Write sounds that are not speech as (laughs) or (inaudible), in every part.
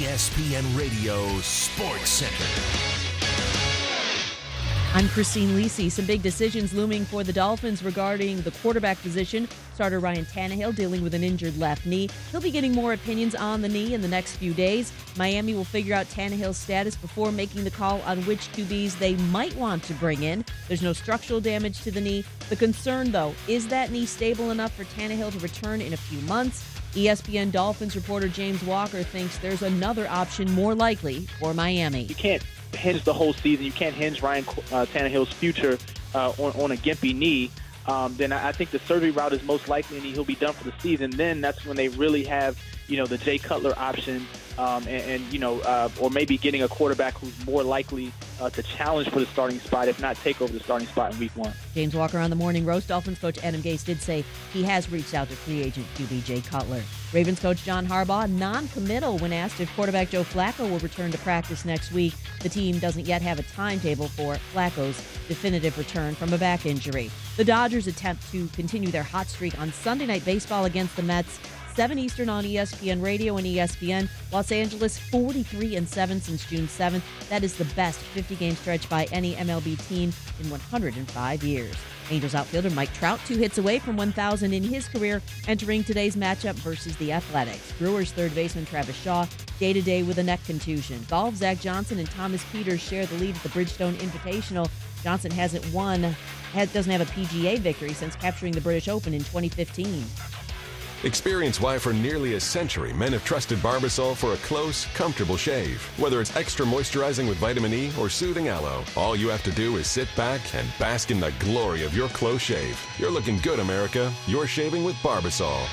ESPN Radio Sports Center. I'm Christine Lisi. Some big decisions looming for the Dolphins regarding the quarterback position. Starter Ryan Tannehill dealing with an injured left knee. He'll be getting more opinions on the knee in the next few days. Miami will figure out Tannehill's status before making the call on which QBs they might want to bring in. There's no structural damage to the knee. The concern, though, is that knee stable enough for Tannehill to return in a few months? ESPN Dolphins reporter James Walker thinks there's another option more likely for Miami. You can't hinge the whole season. You can't hinge Ryan uh, Tannehill's future uh, on, on a gimpy knee. Um, then I think the surgery route is most likely, and he'll be done for the season. Then that's when they really have, you know, the Jay Cutler option um, and, and, you know, uh, or maybe getting a quarterback who's more likely uh, to challenge for the starting spot, if not take over the starting spot in Week One. James Walker on the Morning Roast. Dolphins coach Adam Gase did say he has reached out to free agent QB Jay Cutler. Ravens coach John Harbaugh non-committal when asked if quarterback Joe Flacco will return to practice next week. The team doesn't yet have a timetable for Flacco's definitive return from a back injury. The Dodgers attempt to continue their hot streak on Sunday Night Baseball against the Mets 7 Eastern on ESPN Radio and ESPN. Los Angeles 43 and 7 since June 7th. That is the best 50 game stretch by any MLB team in 105 years. Angels outfielder Mike Trout, two hits away from 1,000 in his career, entering today's matchup versus the Athletics. Brewers third baseman Travis Shaw, day to day with a neck contusion. Golf, Zach Johnson and Thomas Pieters share the lead at the Bridgestone Invitational. Johnson hasn't won, has, doesn't have a PGA victory since capturing the British Open in 2015. Experience why for nearly a century men have trusted Barbasol for a close, comfortable shave. Whether it's extra moisturizing with vitamin E or soothing aloe, all you have to do is sit back and bask in the glory of your close shave. You're looking good, America. You're shaving with Barbasol.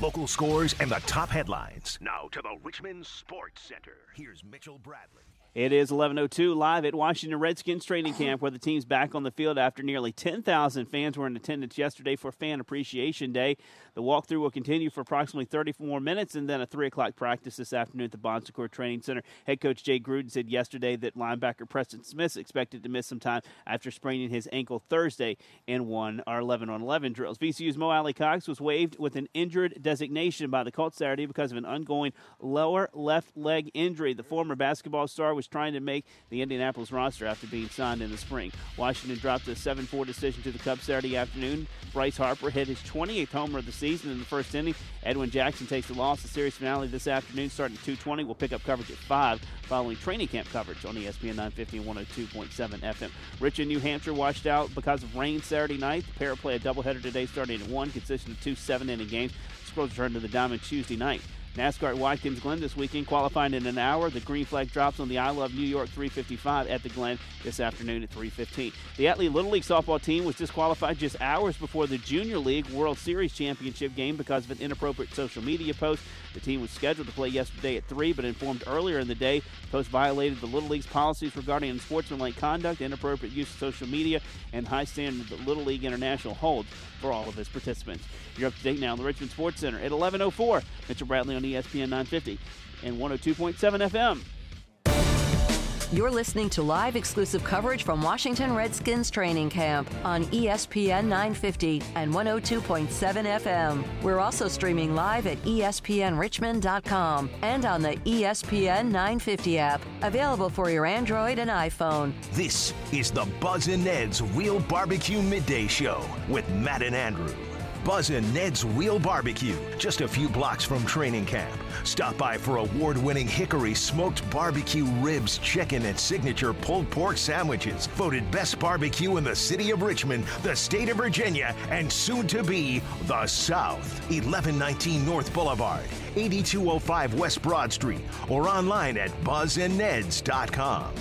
Local scores and the top headlines. Now to the Richmond Sports Center. Here's Mitchell Bradley. It is 11:02 live at Washington Redskins training camp, where the team's back on the field after nearly 10,000 fans were in attendance yesterday for Fan Appreciation Day. The walkthrough will continue for approximately 34 minutes, and then a three o'clock practice this afternoon at the Bon Training Center. Head coach Jay Gruden said yesterday that linebacker Preston Smith expected to miss some time after spraining his ankle Thursday in one or 11 on 11 drills. VCU's Mo Alie-Cox was waived with an injured designation by the Colts Saturday because of an ongoing lower left leg injury. The former basketball star was trying to make the Indianapolis roster after being signed in the spring. Washington dropped a 7 4 decision to the Cubs Saturday afternoon. Bryce Harper hit his 28th homer of the season in the first inning. Edwin Jackson takes the loss. The series finale this afternoon starting at 2:20. We'll pick up coverage at 5 following training camp coverage on ESPN 950 and 102.7 FM. Rich in New Hampshire washed out because of rain Saturday night. The pair play a doubleheader today starting at 1, consisting of two seven-inning games. Squirrels return to the diamond Tuesday night. NASCAR at Watkins Glen this weekend, qualifying in an hour. The green flag drops on the I Love New York 355 at the Glen this afternoon at 3:15. The Atlee Little League softball team was disqualified just hours before the Junior League World Series championship game because of an inappropriate social media post. The team was scheduled to play yesterday at 3, but informed earlier in the day post violated the Little League's policies regarding unsportsmanlike conduct, inappropriate use of social media, and high standard that Little League International holds for all of its participants. You're up to date now in the Richmond Sports Center at 11:04. Mitchell Bradley on ESPN 950 and 102.7 FM. You're listening to live exclusive coverage from Washington Redskins training camp on ESPN 950 and 102.7 FM. We're also streaming live at espnrichmond.com and on the ESPN 950 app, available for your Android and iPhone. This is the Buzz and Ned's Real Barbecue Midday Show with Matt and Andrew. Buzz and Ned's Real Barbecue, just a few blocks from training camp. Stop by for award winning Hickory smoked barbecue ribs, chicken, and signature pulled pork sandwiches. Voted best barbecue in the city of Richmond, the state of Virginia, and soon to be the South. 1119 North Boulevard, 8205 West Broad Street, or online at buzzandneds.com.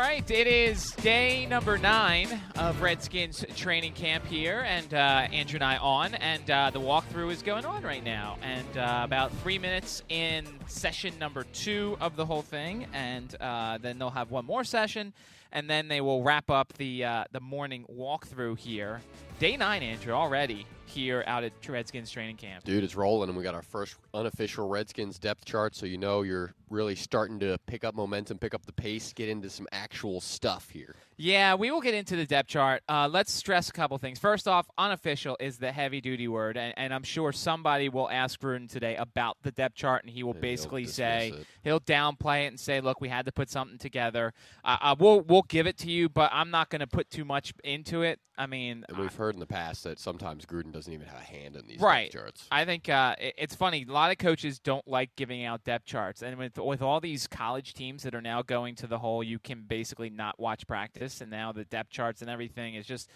right, it is day number nine of Redskins training camp here, and uh, Andrew and I on, and uh, the walkthrough is going on right now. And uh, about three minutes in session number two of the whole thing, and uh, then they'll have one more session, and then they will wrap up the uh, the morning walkthrough here. Day nine, Andrew, already here out at Redskins training camp. Dude, it's rolling, and we got our first unofficial Redskins depth chart, so you know you're really starting to pick up momentum, pick up the pace, get into some actual stuff here. Yeah, we will get into the depth chart. Uh, let's stress a couple things. First off, unofficial is the heavy duty word, and, and I'm sure somebody will ask Gruden today about the depth chart, and he will he'll basically say it. he'll downplay it and say, "Look, we had to put something together." Uh, uh, we'll we'll give it to you, but I'm not going to put too much into it. I mean, And we've heard in the past that sometimes Gruden doesn't even have a hand in these right. depth charts. I think uh, it- it's funny. A lot of coaches don't like giving out depth charts, and with with all these college teams that are now going to the whole, you can basically not watch practice, and now the depth charts and everything is just.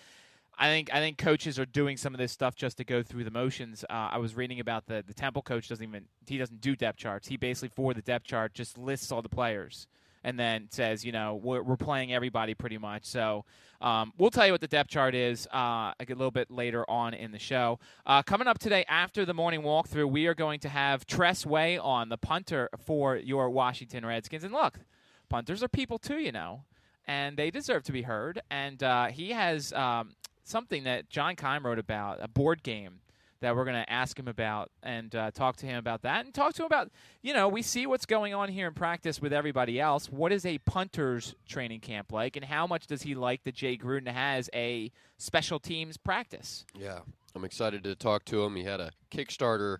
I think I think coaches are doing some of this stuff just to go through the motions. Uh, I was reading about the the Temple coach doesn't even he doesn't do depth charts. He basically for the depth chart just lists all the players and then says, you know, we're, we're playing everybody pretty much. So um, we'll tell you what the depth chart is uh, a little bit later on in the show. Uh, coming up today after the morning walkthrough, we are going to have Tress Way on, the punter for your Washington Redskins. And look, punters are people too, you know, and they deserve to be heard. And uh, he has um, something that John Keim wrote about, a board game that we're going to ask him about and uh, talk to him about that and talk to him about, you know, we see what's going on here in practice with everybody else. What is a punter's training camp like, and how much does he like that Jay Gruden has a special teams practice? Yeah, I'm excited to talk to him. He had a Kickstarter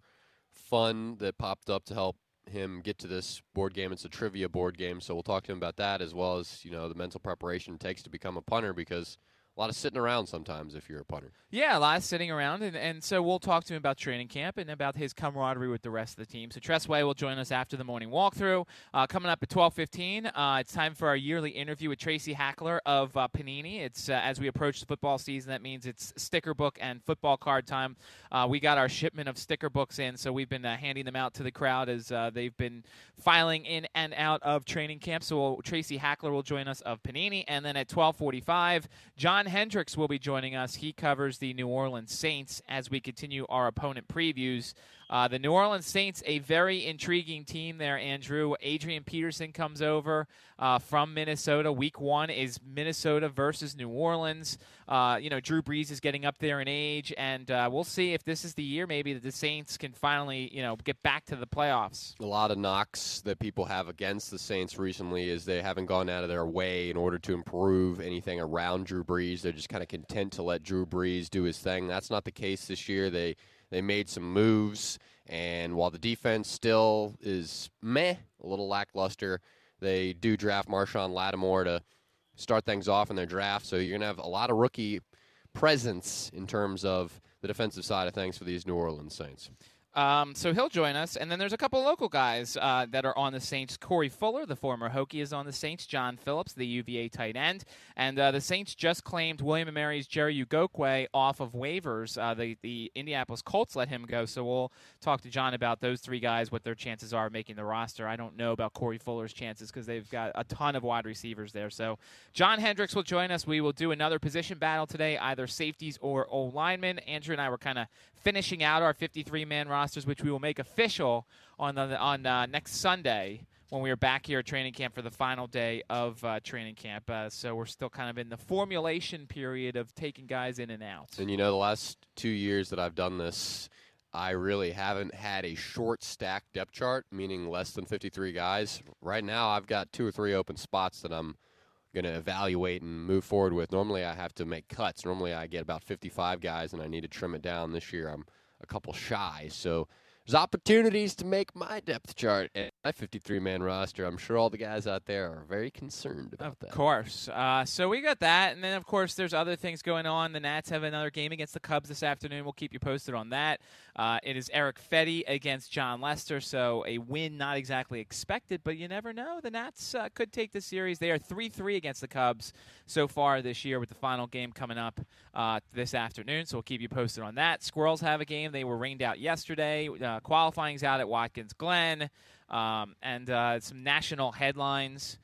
fund that popped up to help him get to this board game. It's a trivia board game, so we'll talk to him about that as well as you know the mental preparation it takes to become a punter because a lot of sitting around sometimes if you're a punter. Yeah, a lot of sitting around, and, and so we'll talk to him about training camp and about his camaraderie with the rest of the team. So Tress Way will join us after the morning walkthrough. Uh, coming up at twelve fifteen, uh, it's time for our yearly interview with Tracy Hackler of uh, Panini. It's uh, as we approach the football season. That means it's sticker book and football card time. Uh, we got our shipment of sticker books in, so we've been uh, handing them out to the crowd as they've been filing in and out of training camp. So we'll, Tracy Hackler will join us of Panini, and then at twelve forty-five, John Hendricks will be joining us. He covers the New Orleans Saints as we continue our opponent previews. Uh, the New Orleans Saints, a very intriguing team there, Andrew. Adrian Peterson comes over uh, from Minnesota. Week one is Minnesota versus New Orleans. Uh, you know, Drew Brees is getting up there in age, and uh, we'll see if this is the year maybe that the Saints can finally, you know, get back to the playoffs. A lot of knocks that people have against the Saints recently is they haven't gone out of their way in order to improve anything around Drew Brees. They're just kind of content to let Drew Brees do his thing. That's not the case this year. They they made some moves, and while the defense still is meh, a little lackluster, they do draft Marshon Lattimore to start things off in their draft. So you're gonna have a lot of rookie presence in terms of the defensive side of things for these New Orleans Saints. Um, so he'll join us, and then there's a couple local guys uh, that are on the Saints. Corey Fuller, the former Hokie, is on the Saints. John Phillips, the UVA tight end, and uh, the Saints just claimed William and Mary's Jerry Ugokwe off of waivers. Uh, the the Indianapolis Colts let him go, so we'll talk to John about those three guys, what their chances are of making the roster. I don't know about Corey Fuller's chances because they've got a ton of wide receivers there. So John Hendricks will join us. We will do another position battle today, either safeties or O linemen. Andrew and I were kind of finishing out our 53 man rosters, which we will make official on the, on uh, next Sunday when we are back here at training camp for the final day of uh, training camp. Uh, so we're still kind of in the formulation period of taking guys in and out. And you know, the last two years that I've done this, I really haven't had a short stack depth chart, meaning less than 53 guys. Right now, I've got two or three open spots that I'm going to evaluate and move forward with. Normally, I have to make cuts. Normally, I get about 55 guys, and I need to trim it down. This year, I'm a couple shy. So there's opportunities to make my depth chart and my 53 man roster. I'm sure all the guys out there are very concerned about Of that. Of course. Uh, so we got that, and then of course there's other things going on. The Nats have another game against the Cubs this afternoon. We'll keep you posted on that. Uh, it is Erick Fedde against Jon Lester, so a win not exactly expected, but you never know. The Nats uh, could take the series. They are three three against the Cubs so far this year, with the final game coming up uh, this afternoon. So we'll keep you posted on that. Squirrels have a game. They were rained out yesterday. Uh, qualifying's out at Watkins Glen, um, and uh, some national headlines.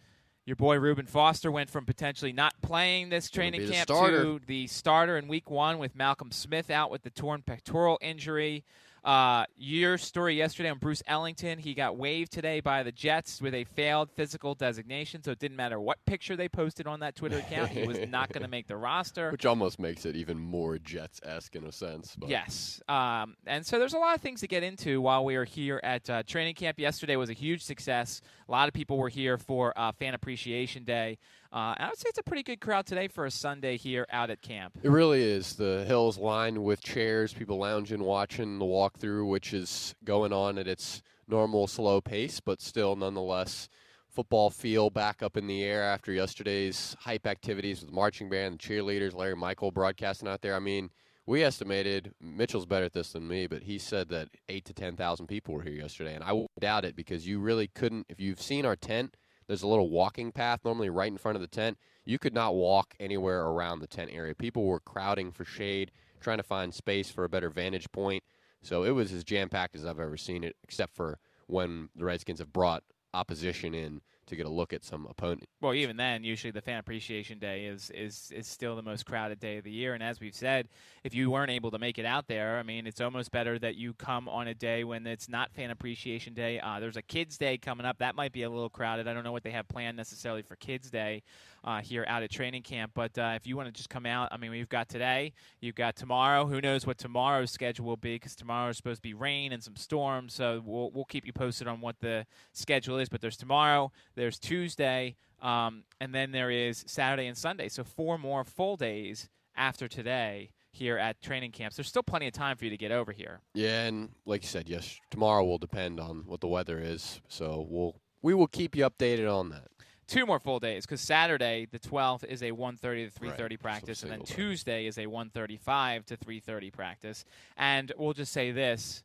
Your boy Reuben Foster went from potentially not playing this training camp starter. to the starter in week one with Malcolm Smith out with the torn pectoral injury. Uh, your story yesterday on Bruce Ellington, he got waived today by the Jets with a failed physical designation, so it didn't matter what picture they posted on that Twitter account, he was not going to make the roster. (laughs) Which almost makes it even more Jets esque in a sense. But Yes. Um, and so there's a lot of things to get into while we are here at uh, training camp. Yesterday was a huge success. A lot of people were here for uh, Fan Appreciation Day. Uh, I would say it's a pretty good crowd today for a Sunday here out at camp. It really is. The hill's lined with chairs, people lounging, watching the walkthrough, which is going on at its normal slow pace, but still nonetheless football feel back up in the air after yesterday's hype activities with the marching band, the cheerleaders, Larry Michael broadcasting out there. I mean, we estimated Mitchell's better at this than me, but he said that eight to ten thousand people were here yesterday, and I doubt it because you really couldn't. If you've seen our tent, there's a little walking path normally right in front of the tent. You could not walk anywhere around the tent area. People were crowding for shade, trying to find space for a better vantage point. So it was as jam packed as I've ever seen it, except for when the Redskins have brought opposition in to get a look at some opponent. Well, even then, usually the Fan Appreciation Day is is is still the most crowded day of the year. And as we've said, if you weren't able to make it out there, I mean, it's almost better that you come on a day when it's not Fan Appreciation Day. Uh, there's a Kids Day coming up. That might be a little crowded. I don't know what they have planned necessarily for Kids Day uh, here out at training camp. But uh, if you want to just come out, I mean, we've got today, you've got tomorrow. Who knows what tomorrow's schedule will be? Because tomorrow is supposed to be rain and some storms. So we'll we'll keep you posted on what the schedule is. But there's tomorrow, there's Tuesday, um, and then there is Saturday and Sunday. So four more full days after today here at training camps. There's still plenty of time for you to get over here. Yeah, and like you said, yes, tomorrow will depend on what the weather is. So we'll we will keep you updated on that two more full days because Saturday the 12th is a 1:30 to 3:30 right. practice, and then day. Tuesday is a 1:35 to 3:30 practice. And we'll just say this: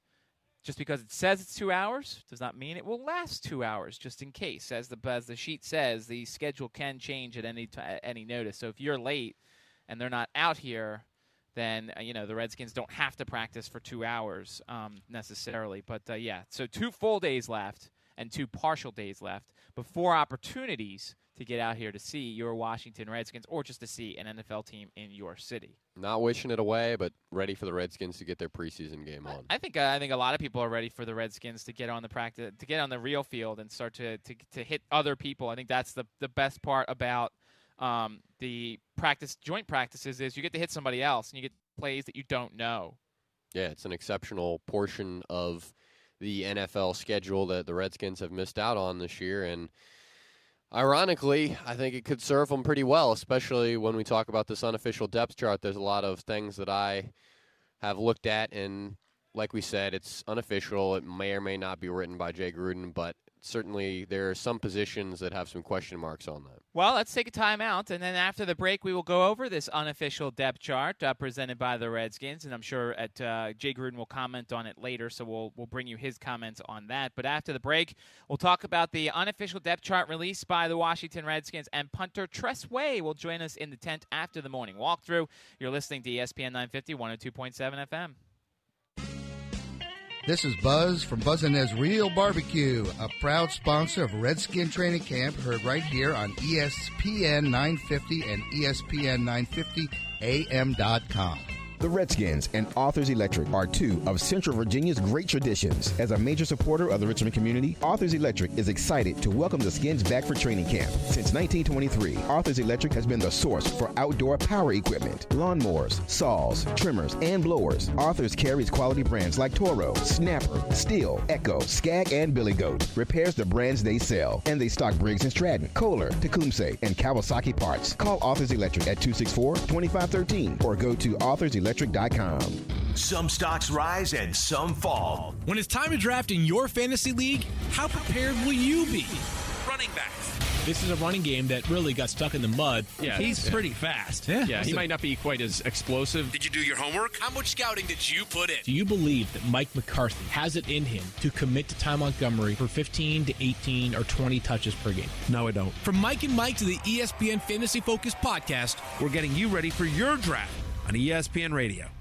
just because it says it's two hours does not mean it will last two hours. Just in case, as the as the sheet says, the schedule can change at any t- at any notice. So if you're late and they're not out here. Then uh, you know the Redskins don't have to practice for two hours um, necessarily, but uh, yeah. So two full days left, and two partial days left before opportunities to get out here to see your Washington Redskins or just to see an NFL team in your city. Not wishing it away, but ready for the Redskins to get their preseason game on. I think uh, I think a lot of people are ready for the Redskins to get on the practice to get on the real field and start to to, to hit other people. I think that's the the best part about um, the practice joint practices is you get to hit somebody else and you get plays that you don't know. Yeah, it's an exceptional portion of the NFL schedule that the Redskins have missed out on this year. And ironically, I think it could serve them pretty well, especially when we talk about this unofficial depth chart. There's a lot of things that I have looked at, and like we said, it's unofficial. It may or may not be written by Jay Gruden, but certainly there are some positions that have some question marks on them. Well, let's take a time out, and then after the break, we will go over this unofficial depth chart uh, presented by the Redskins, and I'm sure at uh, Jay Gruden will comment on it later, so we'll we'll bring you his comments on that. But after the break, we'll talk about the unofficial depth chart released by the Washington Redskins, and punter Tress Way will join us in the tent after the morning walkthrough. You're listening to ESPN 950, 102.7 FM. This is Buzz from Buzz and Real Barbecue, a proud sponsor of Redskin Training Camp, heard right here on ESPN 950 and ESPN 950AM.com. The Redskins and Arthur's Electric are two of Central Virginia's great traditions. As a major supporter of the Richmond community, Arthur's Electric is excited to welcome the Skins back for training camp. Since 1923, Arthur's Electric has been the source for outdoor power equipment, lawnmowers, saws, trimmers, and blowers. Arthur's carries quality brands like Toro, Snapper, Stihl, Echo, Scag, and Billy Goat. Repairs the brands they sell, and they stock Briggs and Stratton, Kohler, Tecumseh, and Kawasaki parts. Call Arthur's Electric at 264-2513 or go to arthurselectric.com. Some stocks rise and some fall. When it's time to draft in your fantasy league, how prepared will you be? Running backs. This is a running game that really got stuck in the mud. Yeah, he's yeah. pretty fast. Yeah, he might not be quite as explosive. Did you do your homework? How much scouting did you put in? Do you believe that Mike McCarthy has it in him to commit to Ty Montgomery for 15 to 18 or 20 touches per game? No, I don't. From Mike and Mike to the ESPN Fantasy Focus podcast, We're getting you ready for your draft on ESPN Radio.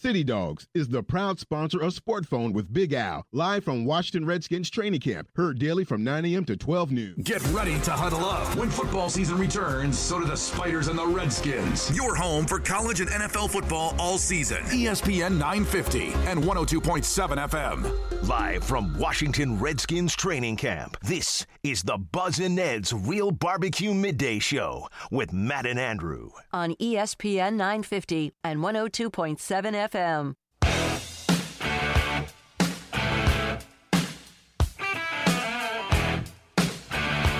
City Dogs is the proud sponsor of Sportphone with Big Al, live from Washington Redskins training camp, heard daily from 9 a.m. to 12 noon. Get ready to huddle up. When football season returns, so do the Spiders and the Redskins. Your home for college and NFL football all season. ESPN 950 and 102.7 FM. Live from Washington Redskins training camp, this is the Buzz and Ned's Real Barbecue Midday Show with Matt and Andrew. on ESPN 950 and 102.7 FM.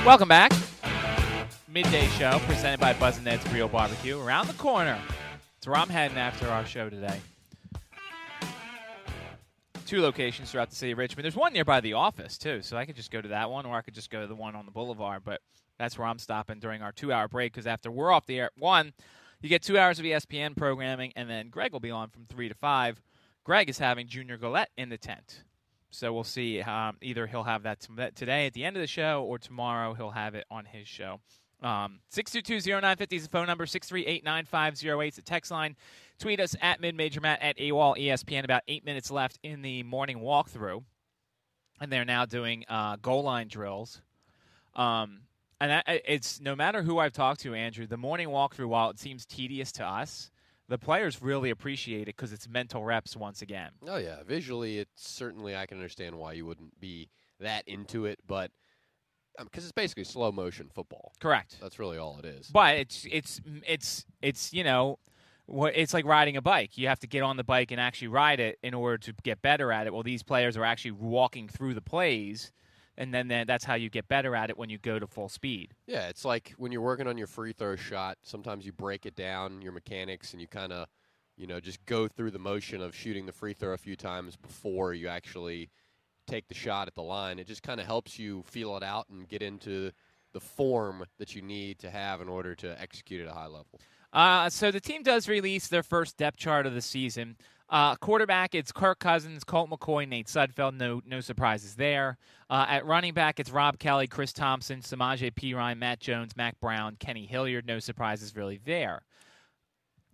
Welcome back. midday show presented by Buzz and Ned's Real Barbecue. Around the corner, it's where I'm heading after our show today. Two locations throughout the city of Richmond. There's one nearby the office too, so I could just go to that one, or I could just go to the one on the boulevard. But that's where I'm stopping during our two-hour break because after we're off the air, one, you get two hours of ESPN programming, and then Greg will be on from three to five. Greg is having Junior Galette in the tent. So we'll see. Um, either he'll have that today at the end of the show, or tomorrow he'll have it on his show. Um, 622-0950 is the phone number. 638-9508 is the text line. Tweet us at midmajormatt at AWOL ESPN. About eight minutes left in the morning walkthrough. And they're now doing uh, goal line drills. Um, and that, it's no matter who I've talked to, Andrew, the morning walkthrough, while it seems tedious to us, the players really appreciate it because it's mental reps once again. Oh yeah, visually, it's certainly I can understand why you wouldn't be that into it, but because um, it's basically slow motion football. Correct. That's really all it is. But it's it's it's it's you know. It's like riding a bike. You have to get on the bike and actually ride it in order to get better at it. Well, these players are actually walking through the plays, and then, that's how you get better at it when you go to full speed. Yeah, it's like when you're working on your free throw shot. Sometimes you break it down, your mechanics, and you kind of, you know, just go through the motion of shooting the free throw a few times before you actually take the shot at the line. It just kind of helps you feel it out and get into the form that you need to have in order to execute at a high level. Uh, so the team does release their first depth chart of the season. Uh, quarterback, it's Kirk Cousins, Colt McCoy, Nate Sudfeld. No, no surprises there. Uh, at running back, it's Rob Kelley, Chris Thompson, Samaje Perine, Matt Jones, Mack Brown, Kenny Hilliard. No surprises really there.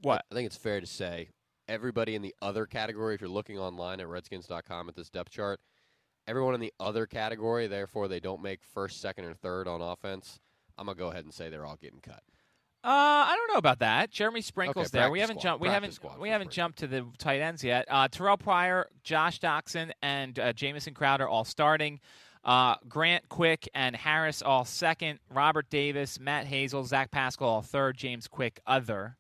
What? I think it's fair to say everybody in the other category, if you're looking online at Redskins.com at this depth chart, everyone in the other category, therefore they don't make first, second, or third on offense. I'm gonna go ahead and say they're all getting cut. Uh, I don't know about that. Jeremy Sprinkle's okay, there. We haven't jumped. We haven't. Squad, we haven't jumped to the tight ends yet. Uh, Terrelle Pryor, Josh Doctson, and uh, Jamison Crowder all starting. Uh, Grant Quick and Harris all second. Robert Davis, Matt Hazel, Zach Pascal all third. James Quick other.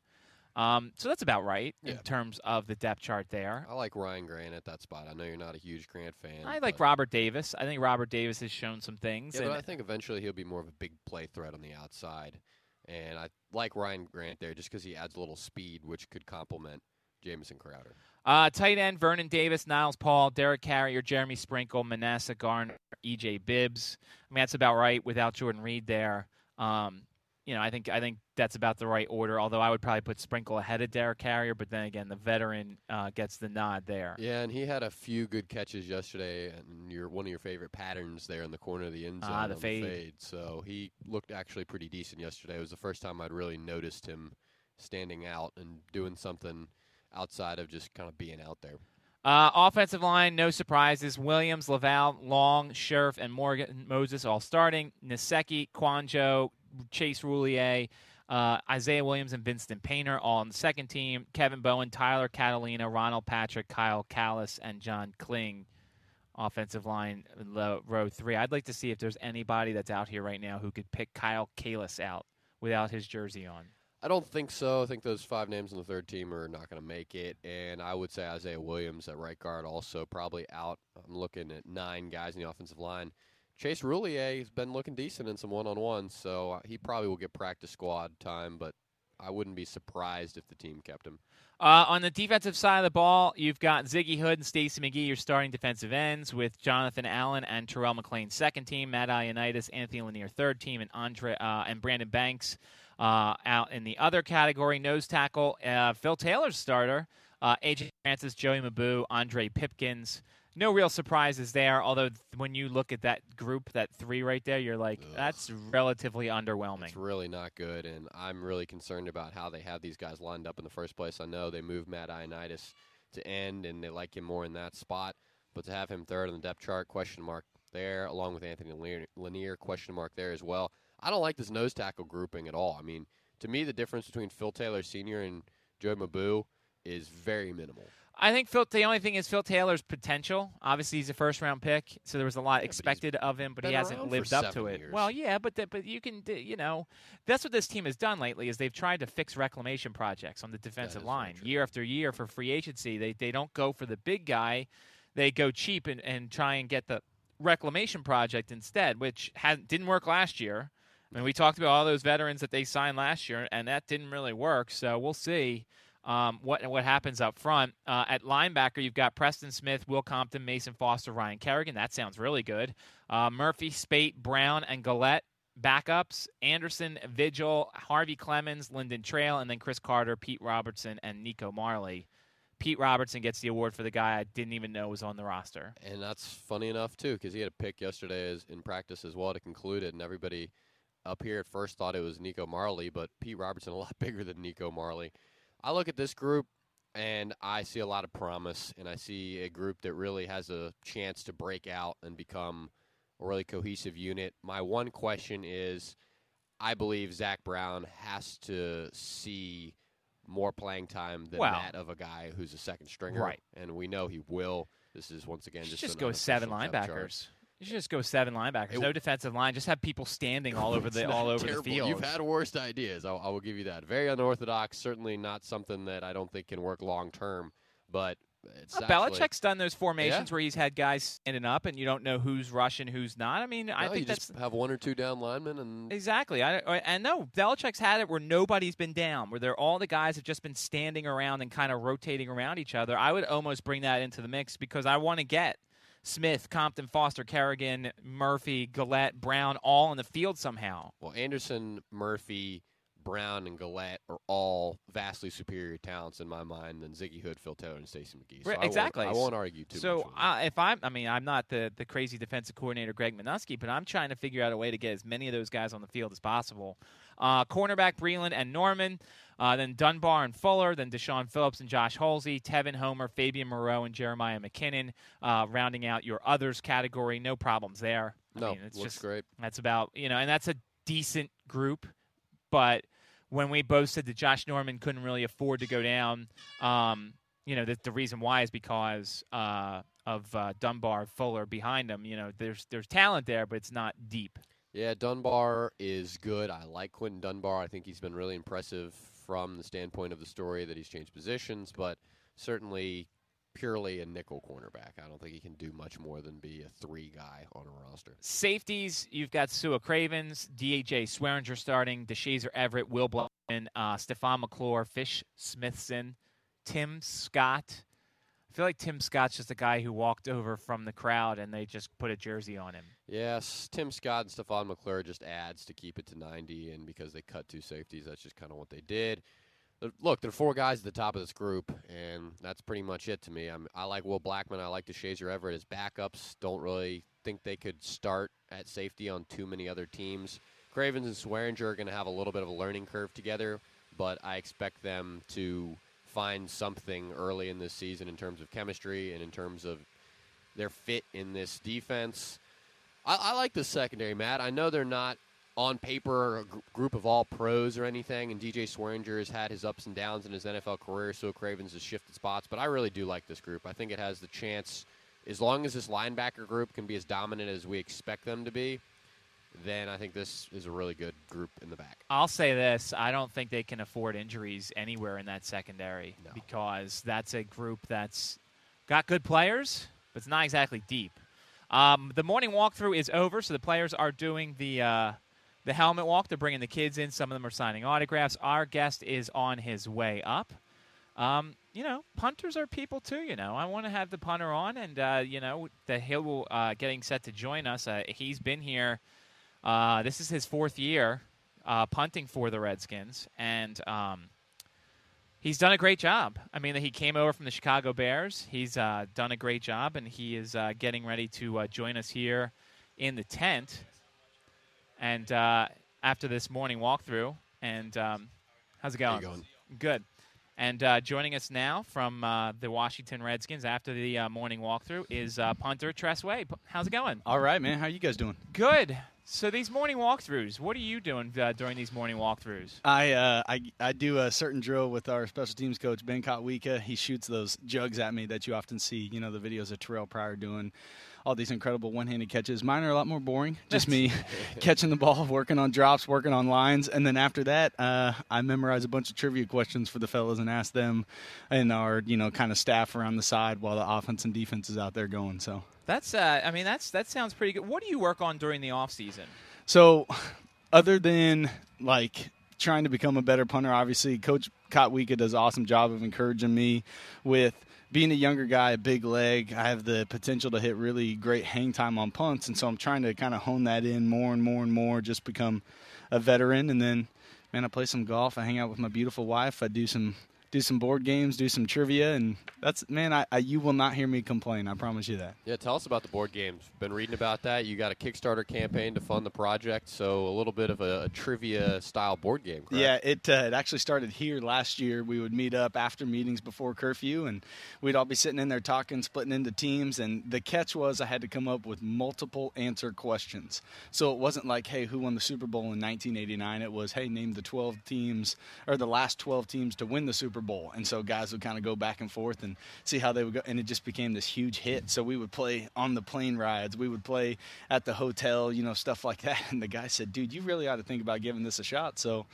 Um, so that's about right yeah. in terms of the depth chart there. I like Ryan Grant at that spot. I know you're not a huge Grant fan. I like Robert Davis. I think Robert Davis has shown some things. Yeah, but I think eventually he'll be more of a big play threat on the outside. And I like Ryan Grant there just because he adds a little speed, which could complement Jamison Crowder. Uh, tight end Vernon Davis, Niles Paul, Derek Carrier, Jeremy Sprinkle, Manasseh Garner, EJ Bibbs. I mean, that's about right without Jordan Reed there. Um, you know, I think I think that's about the right order. Although I would probably put Sprinkle ahead of Derek Carrier, but then again, the veteran uh, gets the nod there. Yeah, and he had a few good catches yesterday, and your one of your favorite patterns there in the corner of the end zone. Ah, the fade. the fade. So he looked actually pretty decent yesterday. It was the first time I'd really noticed him standing out and doing something outside of just kind of being out there. Uh, offensive line, no surprises. Williams, Laval, Long, Scherff, and Morgan Moses all starting. Nsekhe, Kouandjio, Chase Roullier, uh, Isaiah Williams, and Vinston Painter all on the second team. Kevin Bowen, Tyler Catalina, Ronald Patrick, Kyle Kalis, and John Kling. Offensive line, row three. I'd like to see if there's anybody that's out here right now who could pick Kyle Kalis out without his jersey on. I don't think so. I think those five names on the third team are not going to make it. And I would say Isaiah Williams at right guard also probably out. I'm looking at nine guys in the offensive line. Chase Roullier has been looking decent in some one on ones, so uh, he probably will get practice squad time, but I wouldn't be surprised if the team kept him. Uh, on the defensive side of the ball, you've got Ziggy Hood and Stacy McGee, your starting defensive ends, with Jonathan Allen and Terrell McClain second team, Matt Ioannidis, Anthony Lanier third team, and Andre uh, and Brandon Banks uh, out in the other category. Nose tackle, uh, Phil Taylor's starter, uh, AJ Francis, Joey Mbu, Andre Pipkins no real surprises there. Although when you look at that group, that three right there, you're like, Ugh. that's relatively underwhelming. It's really not good, and I'm really concerned about how they have these guys lined up in the first place. I know they moved Matt Ioannidis to end, and they like him more in that spot, but to have him third on the depth chart, question mark there, along with Anthony Lanier, question mark there as well. I don't like this nose tackle grouping at all. I mean, to me, the difference between Phil Taylor Sr. and Joe Mbu is very minimal. I think Phil. The only thing is Phil Taylor's potential. Obviously, he's a first round pick, so there was a lot yeah, expected of him, but he hasn't lived up to it. Years. Well, yeah, but the, but you can you know that's what this team has done lately is they've tried to fix reclamation projects on the defensive line year after year for free agency. They they don't go for the big guy, they go cheap and, and try and get the reclamation project instead, which had, didn't work last year. I mean, we talked about all those veterans that they signed last year, and that didn't really work. So we'll see um, what what happens up front. Uh, at linebacker, you've got Preston Smith, Will Compton, Mason Foster, Ryan Kerrigan. That sounds really good. Uh, Murphy, Spate, Brown, and Galette backups Anderson, Vigil, Harvey Clemens, Lynden Trail, and then Chris Carter, Pete Robertson, and Nico Marley. Pete Robertson gets the award for the guy I didn't even know was on the roster. And that's funny enough too, because he had a pick yesterday as, in practice as well to conclude it, and everybody up here at first thought it was Nico Marley, but Pete Robertson a lot (laughs) bigger than Nico Marley. I look at this group and I see a lot of promise, and I see a group that really has a chance to break out and become a really cohesive unit. My one question is, I believe Zach Brown has to see more playing time than Well- that of a guy who's a second stringer, Right. And we know he will. This is once again just just go seven linebackers. You should just go seven linebackers. It- no defensive line. Just have people standing all over (laughs) the all over terrible. the field. You've had worst ideas. I, I will give you that. Very unorthodox. Certainly not something that I don't think can work long term. But it's Uh, actually, Belichick's done those formations Yeah. where he's had guys standing up, and you don't know who's rushing, who's not. I mean, I think you that's just have one or two down linemen, and exactly. I and no, Belichick's had it where nobody's been down, where they're all the guys have just been standing around and kind of rotating around each other. I would almost bring that into the mix because I want to get Smith, Compton, Foster, Kerrigan, Murphy, Galette, Brown all in the field somehow. well, Anderson, Murphy, Brown, and Galette are all vastly superior talents in my mind than Ziggy Hood, Phil Taylor, and Stacy McGee. So Right, I won't- exactly. I won't argue too so much. uh, if I'm, I mean, I'm not the the crazy defensive coordinator Greg Manusky, but I'm trying to figure out a way to get as many of those guys on the field as possible. Uh, cornerback Breeland and Norman, uh, then Dunbar and Fuller, then Dashaun Phillips and Josh Holsey, Tevin Homer, Fabian Moreau, and Jeremiah McKinnon, uh, rounding out your others category. No problems there. I No, mean, it's looks just, great. That's about you know, and that's a decent group, but when we both said that Josh Norman couldn't really afford to go down, um, you know, the, the reason why is because uh, of uh, Dunbar, Fuller behind him. You know, there's there's talent there, but it's not deep. Yeah, Dunbar is good. I like Quinton Dunbar. I think he's been really impressive from the standpoint of the story that he's changed positions, but certainly purely a nickel cornerback. I don't think he can do much more than be a three guy on a roster. Safeties, you've got Su'a Cravens, DHA Swearinger starting, Deshazor Everett, Will Blackmon, uh, Stefan McClure, Fish Smithson, Tim Scott. I feel like Tim Scott's just a guy who walked over from the crowd and they just put a jersey on him. Yes, Tim Scott and Stefan McClure just adds to keep it to 90, and because they cut two safeties, that's just kind of what they did. Look, there are four guys at the top of this group, and that's pretty much it to me. I'm, I like Will Blackmon. I like Deshazor Everett as backups. Don't really think they could start at safety on too many other teams. Cravens and Swearinger are going to have a little bit of a learning curve together, but I expect them to find something early in this season in terms of chemistry and in terms of their fit in this defense. I, I like the secondary, Matt. I know they're not on paper a gr- group of all pros or anything, and DJ Swearinger has had his ups and downs in his NFL career, so Cravens has shifted spots. But I really do like this group. I think it has the chance, as long as this linebacker group can be as dominant as we expect them to be, then I think this is a really good group in the back. I'll say this: I don't think they can afford injuries anywhere in that secondary because that's a group that's got good players, but it's not exactly deep. Um, the morning walkthrough is over, so the players are doing the uh, the helmet walk. They're bringing the kids in. Some of them are signing autographs. Our guest is on his way up. Um, you know, punters are people too. You know, I want to have the punter on, and uh, you know, the Hill uh, getting set to join us. Uh, he's been here. Uh, this is his fourth year uh, punting for the Redskins, and um, he's done a great job. I mean, he came over from the Chicago Bears. He's uh, done a great job, and he is uh, getting ready to uh, join us here in the tent. And uh, after this morning walkthrough, and um, how's it How going? you going? Good. And uh, joining us now from uh, the Washington Redskins after the uh, morning walkthrough is uh, punter Tress Way. How's it going? All right, man. How are you guys doing? Good. So these morning walkthroughs, what are you doing uh, during these morning walkthroughs? I, uh, I I do a certain drill with our special teams coach Ben Kotwica. He shoots those jugs at me that you often see. You know the videos of Terrelle Pryor doing all these incredible one-handed catches. Mine are a lot more boring. (laughs) Just me (laughs) catching the ball, working on drops, working on lines, and then after that, uh, I memorize a bunch of trivia questions for the fellas and ask them and our you know kind of staff around the side while the offense and defense is out there going. So That's, uh, I mean, that's that sounds pretty good. What do you work on during the off season? So, other than like trying to become a better punter, obviously, Coach Kotwica does an awesome job of encouraging me with being a younger guy, a big leg. I have the potential to hit really great hang time on punts, and so I'm trying to kind of hone that in more and more and more. Just become a veteran, and then man, I play some golf. I hang out with my beautiful wife. I do some do some board games, do some trivia, and that's man. I, I, you will not hear me complain. I promise you that. Yeah, tell us about the board games. Been reading about that. You got a Kickstarter campaign to fund the project, so a little bit of a, a trivia style board game. Correct? Yeah, it uh, it actually started here last year. We would meet up after meetings before curfew, and we'd all be sitting in there talking, splitting into teams. And the catch was I had to come up with multiple answer questions. So it wasn't like, hey, who won the Super Bowl in 1989? It was, hey, name the 12 teams or the last 12 teams to win the Super Bowl. And so guys would kind of go back and forth and see how they would go. And it just became this huge hit. So we would play on the plane rides, we would play at the hotel, you know, stuff like that. (laughs) And the guy said, dude, you really ought to think about giving this a shot. So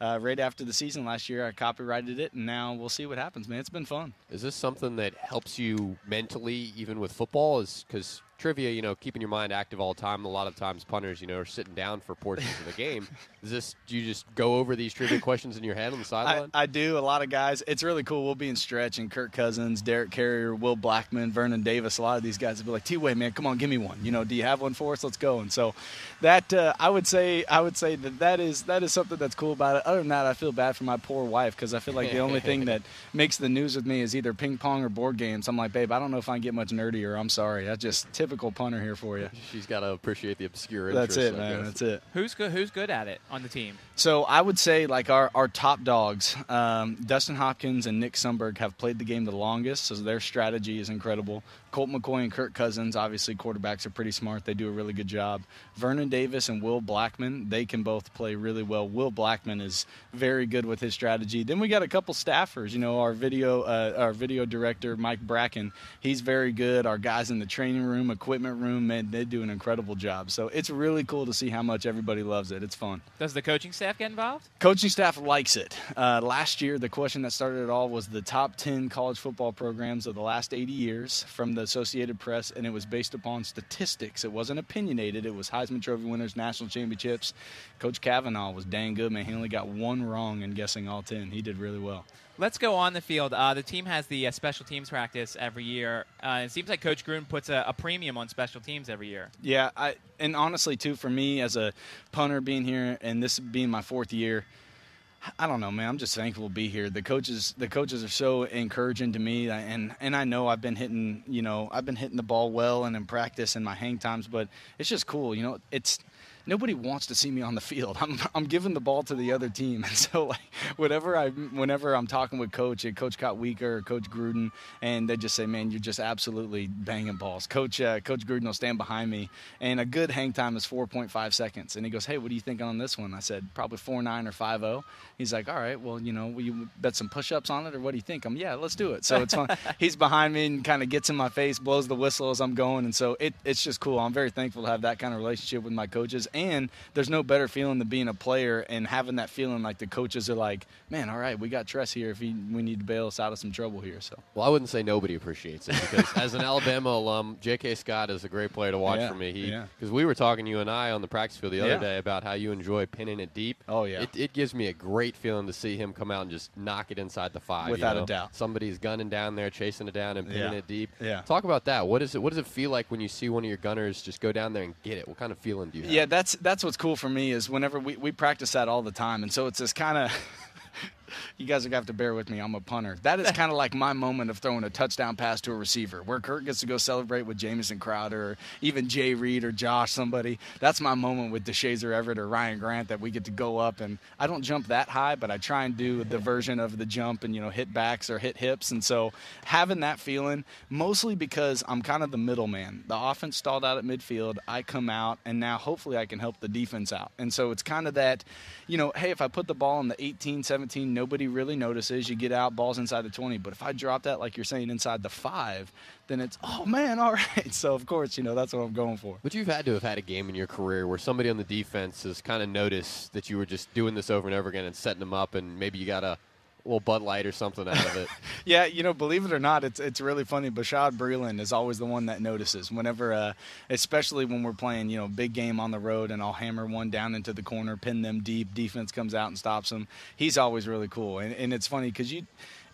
uh, right after the season last year, I copyrighted it, and now we'll see what happens, man. It's been fun. Is this something that helps you mentally, even with football? Is because trivia, you know, keeping your mind active all the time. A lot of times, punters, you know, are sitting down for portions of the game. (laughs) Is this? Do you just go over these trivia questions in your head on the sideline? I, I, do. A lot of guys. It's really cool. We'll be in stretch, and Kirk Cousins, Derek Carrier, Will Blackmon, Vernon Davis. A lot of these guys will be like, "T-Way, man, come on, give me one. You know, do you have one for us? Let's go." And so, that uh, I would say, I would say that that is that is something that's cool about it. Other than that, I feel bad for my poor wife because I feel like the only thing that (laughs) makes the news with me is either ping pong or board games. I'm like, babe, I don't know if I can get much nerdier. I'm sorry. That's just typical punter here for you. She's got to appreciate the obscure. That's it, I man. guess. That's it. Who's good? Who's good at it on the team? So I would say like our, our top dogs, um, Dustin Hopkins and Nick Sundberg have played the game the longest, so their strategy is incredible. Colt McCoy and Kirk Cousins, obviously quarterbacks are pretty smart. They do a really good job. Vernon Davis and Will Blackmon, they can both play really well. Will Blackmon is very good with his strategy. Then we got a couple staffers. You know, our video uh, our video director Mike Bracken, he's very good. Our guys in the training room, equipment room, man, they do an incredible job. So it's really cool to see how much everybody loves it. It's fun. Does the coaching staff get involved? Coaching staff likes it. Uh, last year, the question that started it all was the top 10 college football programs of the last 80 years from the Associated Press, and it was based upon statistics. It wasn't opinionated. It was Heisman Trophy winners, national championships. Coach Cavanaugh was dang good, man. He only got one wrong in guessing all 10. He did really well. Let's go on the field. Uh, the team has the uh, special teams practice every year. Uh, it seems like Coach Gruden puts a, a, premium on special teams every year. Yeah, I, and honestly, too, for me as a punter being here and this being my fourth year, I don't know, man. I'm just thankful to be here. The coaches, the coaches are so encouraging to me, and and I know I've been hitting, you know, I've been hitting the ball well and in practice and my hang times, but it's just cool, you know. It's nobody wants to see me on the field. (laughs) I'm I'm giving the ball to the other team, (laughs) and so like whatever I whenever I'm talking with coach, and Coach Kotwica or Coach Gruden, and they just say, "Man, you're just absolutely banging balls." Coach uh, Coach Gruden will stand behind me, and a good hang time is 4.5 seconds, and he goes, "Hey, what do you think on this one?" I said, "Probably four nine or five zero." He's like, "All right, well, you know, will you bet some push-ups on it, or what do you think?" I'm, "Yeah, let's do it." So it's fun. (laughs) He's behind me and kind of gets in my face, blows the whistle as I'm going, and so it, it's just cool. I'm very thankful to have that kind of relationship with my coaches, and there's no better feeling than being a player and having that feeling like the coaches are like, "Man, all right, we got Tress here if he, we need to bail us out of some trouble here." So, well, I wouldn't say nobody appreciates it because as an (laughs) Alabama alum, J.K. Scott is a great player to watch Yeah, for me. He yeah. because we were talking you and I on the practice field the other Yeah. day about how you enjoy pinning it deep. Oh, yeah. it, it gives me a great feeling to see him come out and just knock it inside the five. you Without a know? doubt. somebody's gunning down there, chasing it down, and pinning Yeah. it deep. Yeah. talk about that. What is it? What does it feel like when you see one of your gunners just go down there and get it? What kind of feeling do you have? Yeah, that's that's what's cool for me is whenever we, we practice that all the time, and so it's this kind of. (laughs) (laughs) you guys are gonna have to bear with me. I'm a punter. That is kind of like my moment of throwing a touchdown pass to a receiver, where Kurt gets to go celebrate with Jamison Crowder, or even Jay Reed or Josh, somebody. That's my moment with Deshazor Everett or Ryan Grant that we get to go up and I don't jump that high, but I try and do the version of the jump and you know hit backs or hit hips, and so having that feeling, mostly because I'm kind of the middleman. The offense stalled out at midfield, I come out, and now hopefully I can help the defense out, and so it's kind of that, you know, hey, if I put the ball in the 18, 17, nobody really notices. You get out, balls inside the 20, but if I drop that like you're saying inside the five, then it's oh man, all (laughs) right. So of course, you know that's what I'm going for. But you've had to have had a game in your career where somebody on the defense has kind of noticed that you were just doing this over and over again and setting them up, and maybe you got a little Bud Light or something out of it. (laughs) yeah, you know, believe it or not, it's it's really funny. Bashaud Breeland is always the one that notices whenever, uh, especially when we're playing, you know, big game on the road, and I'll hammer one down into the corner, pin them deep. Defense comes out and stops them. He's always really cool, and, and it's funny because you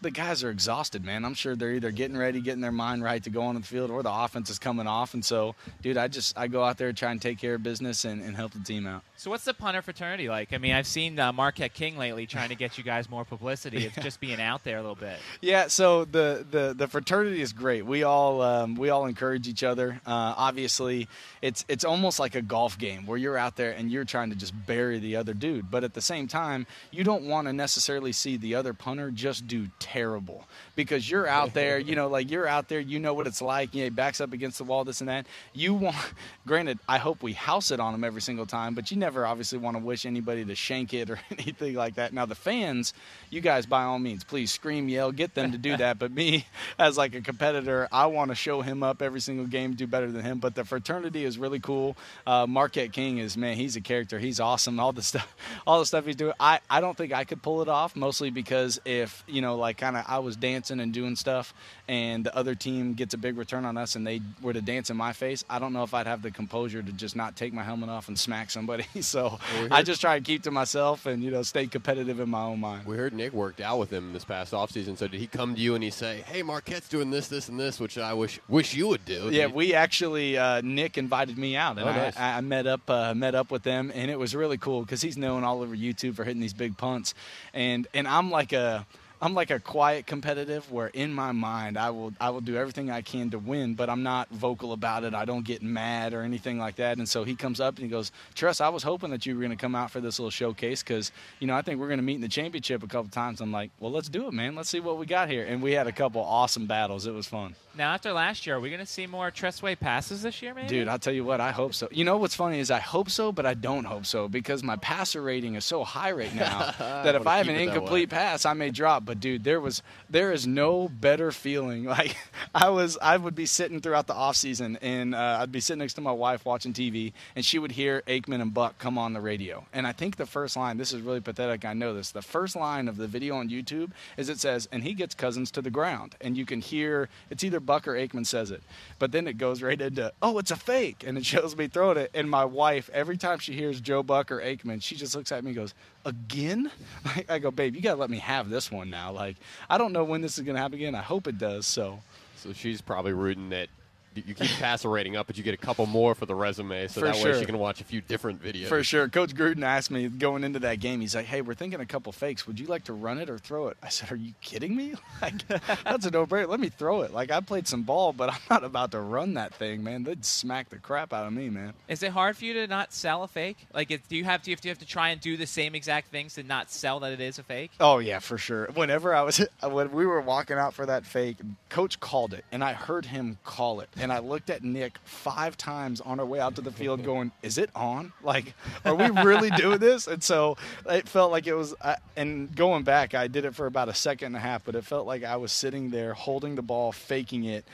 the guys are exhausted, man. I'm sure they're either getting ready, getting their mind right to go on the field, or the offense is coming off. And so, dude, I just I go out there try and take care of business and, and help the team out. So, what's the punter fraternity like? I mean, I've seen uh, Marquette King lately trying to get you guys more publicity. It's (laughs) just being out there a little bit. Yeah. So the the, the fraternity is great. We all um, we all encourage each other. Uh, obviously, it's it's almost like a golf game where you're out there and you're trying to just bury the other dude, but at the same time, you don't want to necessarily see the other punter just do terrible because you're out (laughs) there, you know, like you're out there, you know what it's like. You know, he backs up against the wall, this and that. You want, (laughs) granted, I hope we house it on him every single time, but you never obviously want to wish anybody to shank it or (laughs) anything like that. Now, the fans, you guys, by all means, please scream, yell, get them to do that. But me, as like a competitor, I want to show him up every single game, do better than him. But the fraternity is really cool. Uh, Marquette King is man, he's a character. He's awesome. All the stuff, all the stuff he's doing. I I don't think I could pull it off, mostly because if you know, like kind of I was dancing and doing stuff, and the other team gets a big return on us, and they were to dance in my face, I don't know if I'd have the composure to just not take my helmet off and smack somebody. (laughs) so I just try to keep to myself and you know stay competitive in my own mind. We heard Nick worked out with him this past offseason. So did he come to you and he say, "Hey, Marquette's doing this, this, and this," which I wish wish you would do? Yeah, we actually uh, Nick invited me out, and oh, nice. I, I, met up uh, met up with them, and it was really cool because he's known all over YouTube for hitting these big punts, and and I'm like a I'm like a quiet competitive where in my mind I will I will do everything I can to win, but I'm not vocal about it. I don't get mad or anything like that. And so he comes up and he goes, "Tress, I was hoping that you were going to come out for this little showcase because you know I think we're going to meet in the championship a couple times." I'm like, "Well, let's do it, man. Let's see what we got here." And we had a couple awesome battles. It was fun. Now, after last year, are we going to see more Tress Way passes this year, maybe? Dude, I'll tell you what, I hope so. You know what's funny is I hope so, but I don't hope so because my passer rating is so high right now (laughs) that if I have an incomplete pass, I may drop. But dude, there was there is no better feeling. (laughs) Like I was, I would be sitting throughout the off season, and uh, I'd be sitting next to my wife watching TV, and she would hear Aikman and Buck come on the radio. And I think the first line, this is really pathetic. I know this. The first line of the video on YouTube is it says, "And he gets Cousins to the ground," and you can hear it's either Buck or Aikman says it, but then it goes right into, "Oh, it's a fake," and it shows me throwing it. And my wife, every time she hears Joe Buck or Aikman, she just looks at me and goes, again? (laughs) I go, babe, you got to let me have this one now. Like, I don't know when this is to happen again. I hope it does. So, so she's probably rooting that you keep passer rating up, but you get a couple more for the resume, so for that sure. way she can watch a few different videos. For sure. Coach Gruden asked me going into that game, he's like, "Hey, we're thinking a couple fakes. Would you like to run it or throw it?" I said, "Are you kidding me? (laughs) Like, that's a no-brainer. Let me throw it. Like, I played some ball, but I'm not about to run that thing, man. They'd smack the crap out of me, man." Is it hard for you to not sell a fake? Like, do you have to, do you have to try and do the same exact things to not sell that it is a fake? Oh yeah, for sure. Whenever I was (laughs) when we were walking out for that fake, Coach called it, and I heard him call it, and I looked at Nick five times on our way out to the field going, Is it on? Like, are we really doing this? And so it felt like it was, uh, and going back, I did it for about a second and a half, but it felt like I was sitting there holding the ball, faking it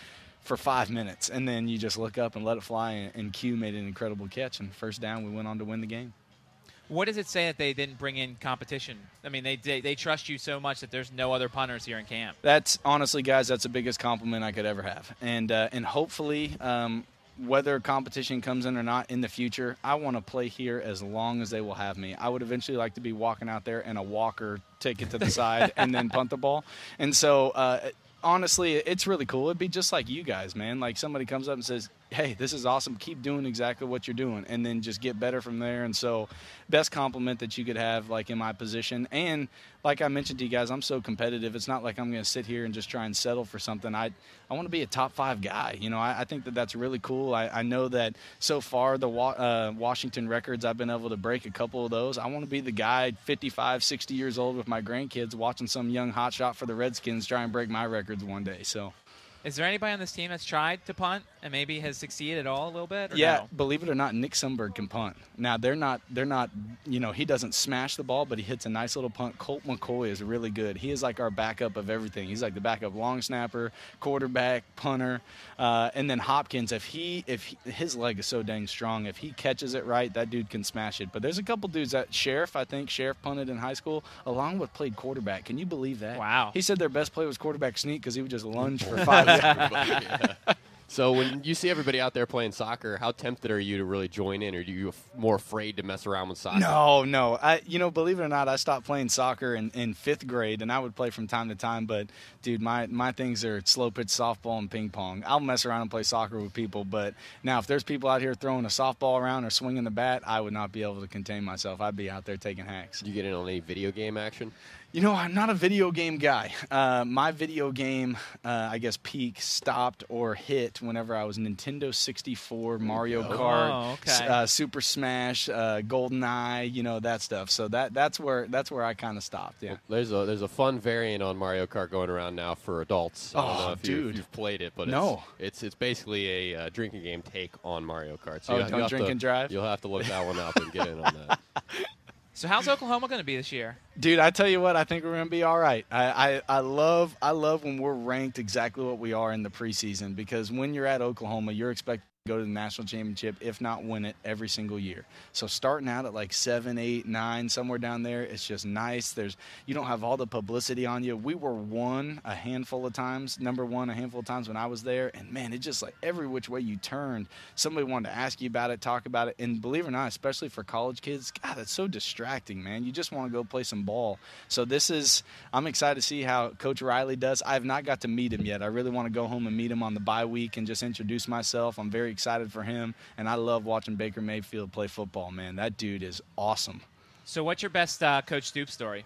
for five minutes. And then you just look up and let it fly, and, and Q made an incredible catch. And first down, we went on to win the game. What does it say that they didn't bring in competition? I mean, they, they, they trust you so much that there's no other punters here in camp. That's honestly, guys, that's the biggest compliment I could ever have, and uh, and hopefully. Um, whether competition comes in or not in the future, I want to play here as long as they will have me. I would eventually like to be walking out there and a walker take it to the side (laughs) and then punt the ball. And so, uh, honestly, it's really cool. It'd be just like you guys, man. Like somebody comes up and says, "Hey, this is awesome. Keep doing exactly what you're doing," and then just get better from there. And so, best compliment that you could have, like in my position, and like I mentioned to you guys, I'm so competitive. It's not like I'm going to sit here and just try and settle for something. I I want to be a top five guy. You know, I, I think that that's really cool. I, I, know that so far the uh, Washington records, I've been able to break a couple of those. I want to be the guy 55, 60 years old with my grandkids watching some young hotshot for the Redskins try and break my records one day. So Is there anybody on this team that's tried to punt and maybe has succeeded at all a little bit? Yeah, no? believe it or not, Nick Sundberg can punt. Now they're not they're not you know he doesn't smash the ball, but he hits a nice little punt. Colt McCoy is really good. He is like our backup of everything. He's like the backup long snapper, quarterback, punter, uh, and then Hopkins. If he if he, his leg is so dang strong, if he catches it right, that dude can smash it. But there's a couple dudes that Scherff I think Scherff punted in high school along with played quarterback. Can you believe that? Wow. He said their best play was quarterback sneak because he would just lunge for (laughs) five yards. (laughs) (laughs) So when you see everybody out there playing soccer, how tempted are you to really join in, or are you f- more afraid to mess around with soccer? No, no. I, you know, believe it or not, I stopped playing soccer in, in fifth grade, and I would play from time to time. But dude, my my things are slow pitch softball and ping pong. I'll mess around and play soccer with people, but now if there's people out here throwing a softball around or swinging the bat, I would not be able to contain myself. I'd be out there taking hacks. Do you get in on any video game action? You know, I'm not a video game guy. Uh, my video game, uh, I guess, peak stopped or hit whenever I was Nintendo 64, Mario. Kart, Oh, okay. uh, Super Smash, uh, GoldenEye, you know that stuff. So that that's where that's where I kind of stopped. Yeah. There's a there's a fun variant on Mario Kart going around now for adults. I don't Oh, know if, you, dude. have played it, but No. it's, it's it's basically a uh, drinking game take on Mario Kart. Oh, you'll- don't you'll drink to- and drive? You'll have to look that one up and get in on that. (laughs) So how's Oklahoma going to be this year? Dude, I tell you what, I think we're gonna be all right. I, I, I love I love when we're ranked exactly what we are in the preseason because when you're at Oklahoma, you're expected to go to the national championship, if not win it every single year. So starting out at like seven, eight, nine, somewhere down there, it's just nice. There's you don't have all the publicity on you. We were one a handful of times, number one a handful of times when I was there, and man, it just like every which way you turned, somebody wanted to ask you about it, talk about it, and believe it or not, especially for college kids, God, that's so distracting, man. You just want to go play some ball. So this is, I'm excited to see how Coach Riley does. I have not got to meet him yet. I really want to go home and meet him on the bye week and just introduce myself. I'm very excited for him, and I love watching Baker Mayfield play football. Man, that dude is awesome. So what's your best uh, Coach Stoops story?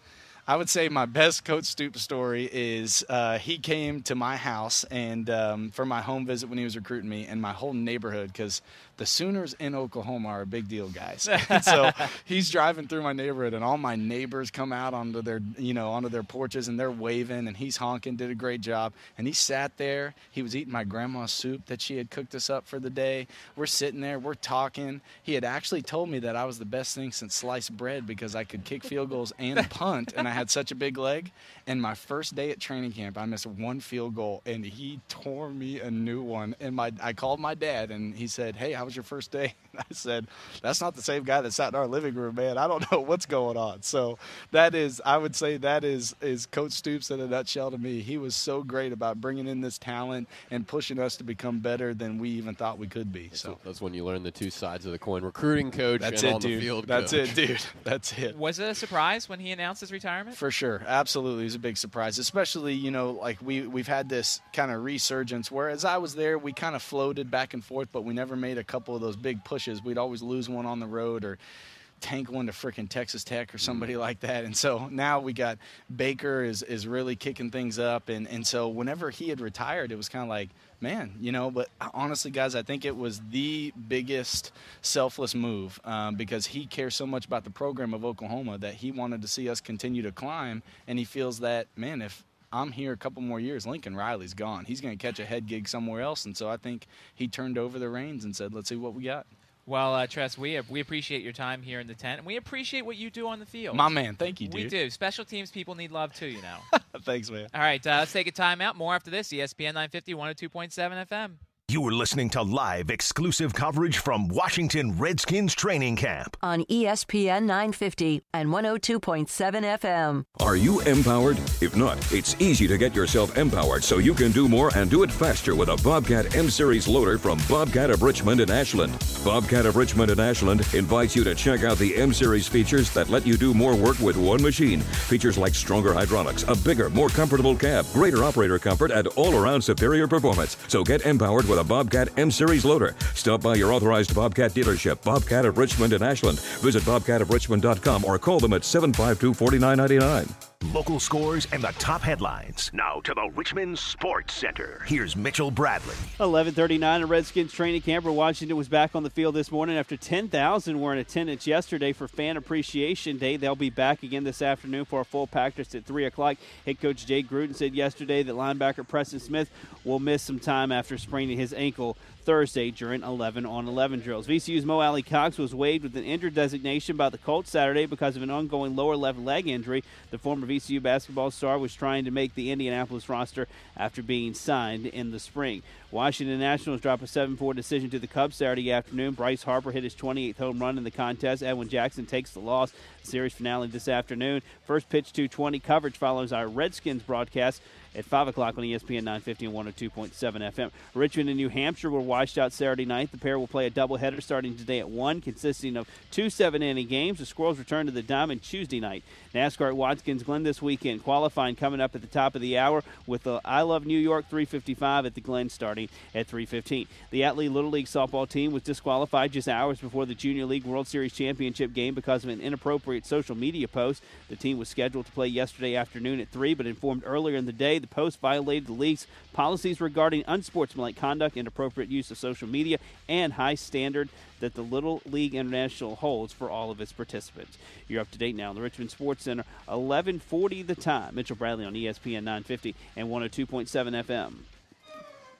I would say my best Coach Stoops story is uh, he came to my house and um, for my home visit when he was recruiting me, and my whole neighborhood because the Sooners in Oklahoma are a big deal, guys. (laughs) And so he's driving through my neighborhood, and all my neighbors come out onto their you know onto their porches and they're waving, and he's honking. Did a great job, and he sat there. He was eating my grandma's soup that she had cooked us up for the day. We're sitting there, we're talking. He had actually told me that I was the best thing since sliced bread because I could kick field goals and (laughs) punt, and I had such a big leg. And my first day at training camp, I missed one field goal, and he tore me a new one. And my, I called my dad, and he said, "Hey, how was your first day?" And (laughs) I said, "That's not the same guy that sat in our living room, man. I don't (laughs) know what's going on." So that is, I would say, that is is Coach Stoops in a nutshell to me. He was so great about bringing in this talent and pushing us to become better than we even thought we could be. So That's when you learn the two sides of the coin: recruiting coach that's and it, on dude. the field. That's coach. it, dude. (laughs) That's it. Was it a surprise when he announced his retirement? For sure, absolutely, it was a big surprise. Especially, you know, like we we've had this kind of resurgence. Whereas I was there, we kind of floated back and forth, but we never made a couple of those big pushes. We'd always lose one on the road or tank one to freaking Texas Tech or somebody like that. And so now we got Baker is is really kicking things up. And and so whenever he had retired, it was kind of like. Man, you know, but honestly, guys, I think it was the biggest selfless move um, because he cares so much about the program of Oklahoma that he wanted to see us continue to climb, and he feels that, man, if I'm here a couple more years, Lincoln Riley's gone. He's going to catch a head gig somewhere else, and so I think he turned over the reins and said, "Let's see what we got." Well, uh, Tress, we have, we appreciate your time here in the tent, and we appreciate what you do on the field. My man, thank you, We do. Special teams people need love too, you know. (laughs) Thanks, man. All right, uh, let's take a timeout. More after this. ESPN 950, 102.7 FM. You are listening to live exclusive coverage from Washington Redskins training camp. on ESPN 950 and 102.7 FM. Are you empowered? If not, it's easy to get yourself empowered so you can do more and do it faster with a Bobcat M Series loader from Bobcat of Richmond and Ashland. Bobcat of Richmond and Ashland invites you to check out the M Series features that let you do more work with one machine. Features like stronger hydraulics, a bigger, more comfortable cab, greater operator comfort, and all around superior performance. So get empowered with a Bobcat M Series loader. Stop by your authorized Bobcat dealership, Bobcat of Richmond and Ashland. Visit bobcatofrichmond.com or call them at 752 4999. Local scores and the top headlines. Now to the Richmond Sports Center. Here's Mitchell Bradley. 11:39 at Redskins training camp. Washington was back on the field this morning after 10,000 were in attendance yesterday for Fan Appreciation Day. They'll be back again this afternoon for a full practice at three o'clock. Head coach Jay Gruden said yesterday that linebacker Preston Smith will miss some time after spraining his ankle Thursday during 11 on 11 drills. VCU's Mo Alie-Cox was waived with an injured designation by the Colts Saturday because of an ongoing lower left leg injury. The former VCU basketball star was trying to make the Indianapolis roster after being signed in the spring. Washington Nationals drop a 7 4 decision to the Cubs Saturday afternoon. Bryce Harper hit his 28th home run in the contest. Edwin Jackson takes the loss. series finale this afternoon. First pitch 220 coverage follows our Redskins broadcast at 5 o'clock on ESPN 950 and 102.7 FM. Richmond and New Hampshire were washed out Saturday night. The pair will play a doubleheader starting today at 1, consisting of two seven inning games. The Squirrels return to the Diamond Tuesday night. NASCAR at Watkins Glen this weekend. Qualifying coming up at the top of the hour with the I Love New York 355 at the Glen starting at 315. The Atlee Little League softball team was disqualified just hours before the Junior League World Series Championship game because of an inappropriate social media post. The team was scheduled to play yesterday afternoon at 3, but informed earlier in the day the post violated the league's policies regarding unsportsmanlike conduct, inappropriate use of social media, and high standard that the Little League International holds for all of its participants. You're up to date now in the Richmond Sports Center, 1140 the time. Mitchell Bradley on ESPN 950 and 102.7 FM.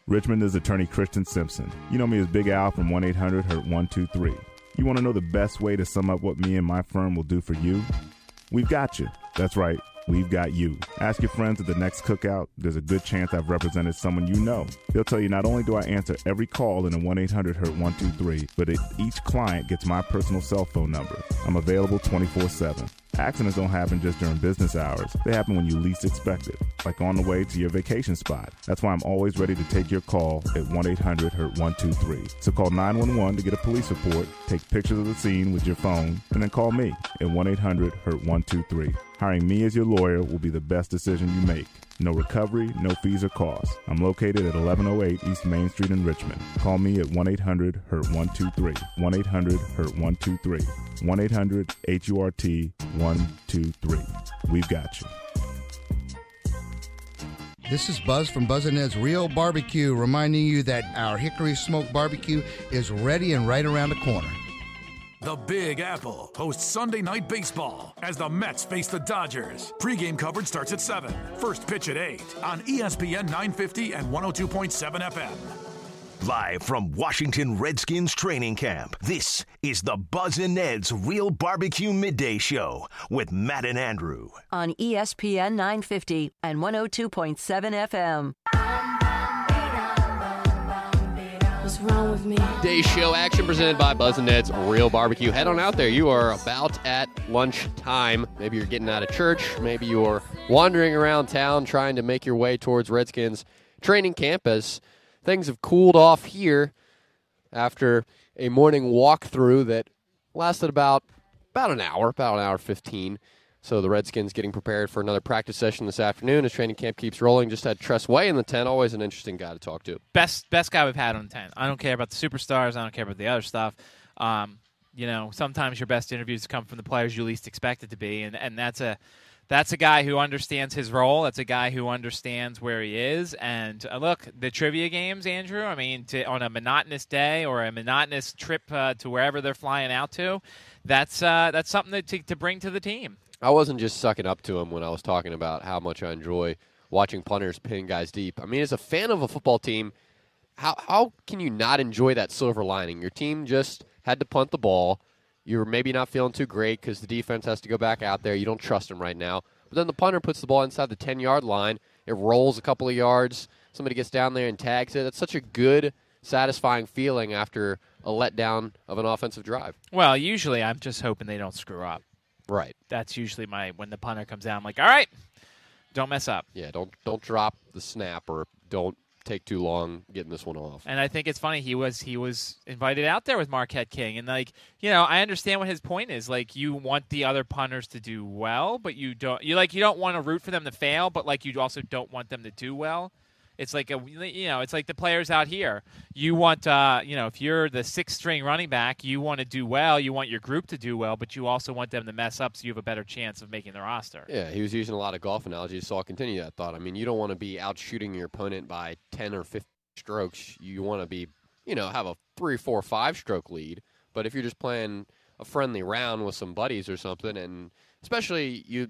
Richmond is attorney Christian Simpson. You know me as Big Al from 1 800 Hurt 123. You want to know the best way to sum up what me and my firm will do for you? We've got you. That's right we've got you. Ask your friends at the next cookout. There's a good chance I've represented someone you know. They'll tell you not only do I answer every call in a 1 800 Hurt 123, but it, each client gets my personal cell phone number. I'm available 24 7. Accidents don't happen just during business hours. They happen when you least expect it, like on the way to your vacation spot. That's why I'm always ready to take your call at 1 800 Hurt 123. So call 911 to get a police report, take pictures of the scene with your phone, and then call me at 1 800 Hurt 123. Hiring me as your lawyer will be the best decision you make. No recovery, no fees or costs. I'm located at 1108 East Main Street in Richmond. Call me at 1 800 HURT 123. 1 800 HURT 123. 1 800 HURT 123. We've got you. This is Buzz from Buzz and Ned's Real Barbecue, reminding you that our Hickory Smoke Barbecue is ready and right around the corner. The Big Apple hosts Sunday Night Baseball as the Mets face the Dodgers. Pre-game coverage starts at 7. First pitch at 8 on ESPN 950 and 102.7 FM. Live from Washington Redskins training camp, this is the Buzz and Ned's Real Barbecue Midday Show with Matt and Andrew. On ESPN 950 and 102.7 FM. Wrong with me? Day show action presented by Buzz and Ned's Real Barbecue. Head on out there. You are about at lunch time. Maybe you're getting out of church. Maybe you're wandering around town trying to make your way towards Redskins training camp as things have cooled off here after a morning walkthrough that lasted about about an hour, about an hour 15. So the Redskins getting prepared for another practice session this afternoon as training camp keeps rolling. Just had Tress Way in the tent. Always an interesting guy to talk to. Best best guy we've had on the tent. I don't care about the superstars. I don't care about the other stuff. Um, you know, sometimes your best interviews come from the players you least expect it to be, and and that's a that's a guy who understands his role. That's a guy who understands where he is. And uh, look, the trivia games, Andrew. I mean, to, on a monotonous day or a monotonous trip uh, to wherever they're flying out to, that's uh, that's something that, to, to bring to the team. I wasn't just sucking up to him when I was talking about how much I enjoy watching punters pin guys deep. I mean, as a fan of a football team, how how can you not enjoy that silver lining? Your team just had to punt the ball. You're maybe not feeling too great because the defense has to go back out there. You don't trust them right now. But then the punter puts the ball inside the 10 yard line. It rolls a couple of yards. Somebody gets down there and tags it. That's such a good, satisfying feeling after a letdown of an offensive drive. Well, usually I'm just hoping they don't screw up. Right. That's usually my when the punter comes down. I'm like, all right, don't mess up. Yeah, don't don't drop the snap or don't take too long getting this one off. And I think it's funny he was he was invited out there with Marquette King, and like you know I understand what his point is. Like you want the other punters to do well, but you don't you like you don't want to root for them to fail, but like you also don't want them to do well. It's like a you know, it's like the players out here. You want uh, you know, if you're the sixth string running back, you want to do well. You want your group to do well, but you also want them to mess up so you have a better chance of making the roster. Yeah, he was using a lot of golf analogies, so I'll continue that thought. I mean, you don't want to be out shooting your opponent by ten or fifteen strokes. You want to be, you know, have a three, four, five stroke lead. But if you're just playing a friendly round with some buddies or something, and especially you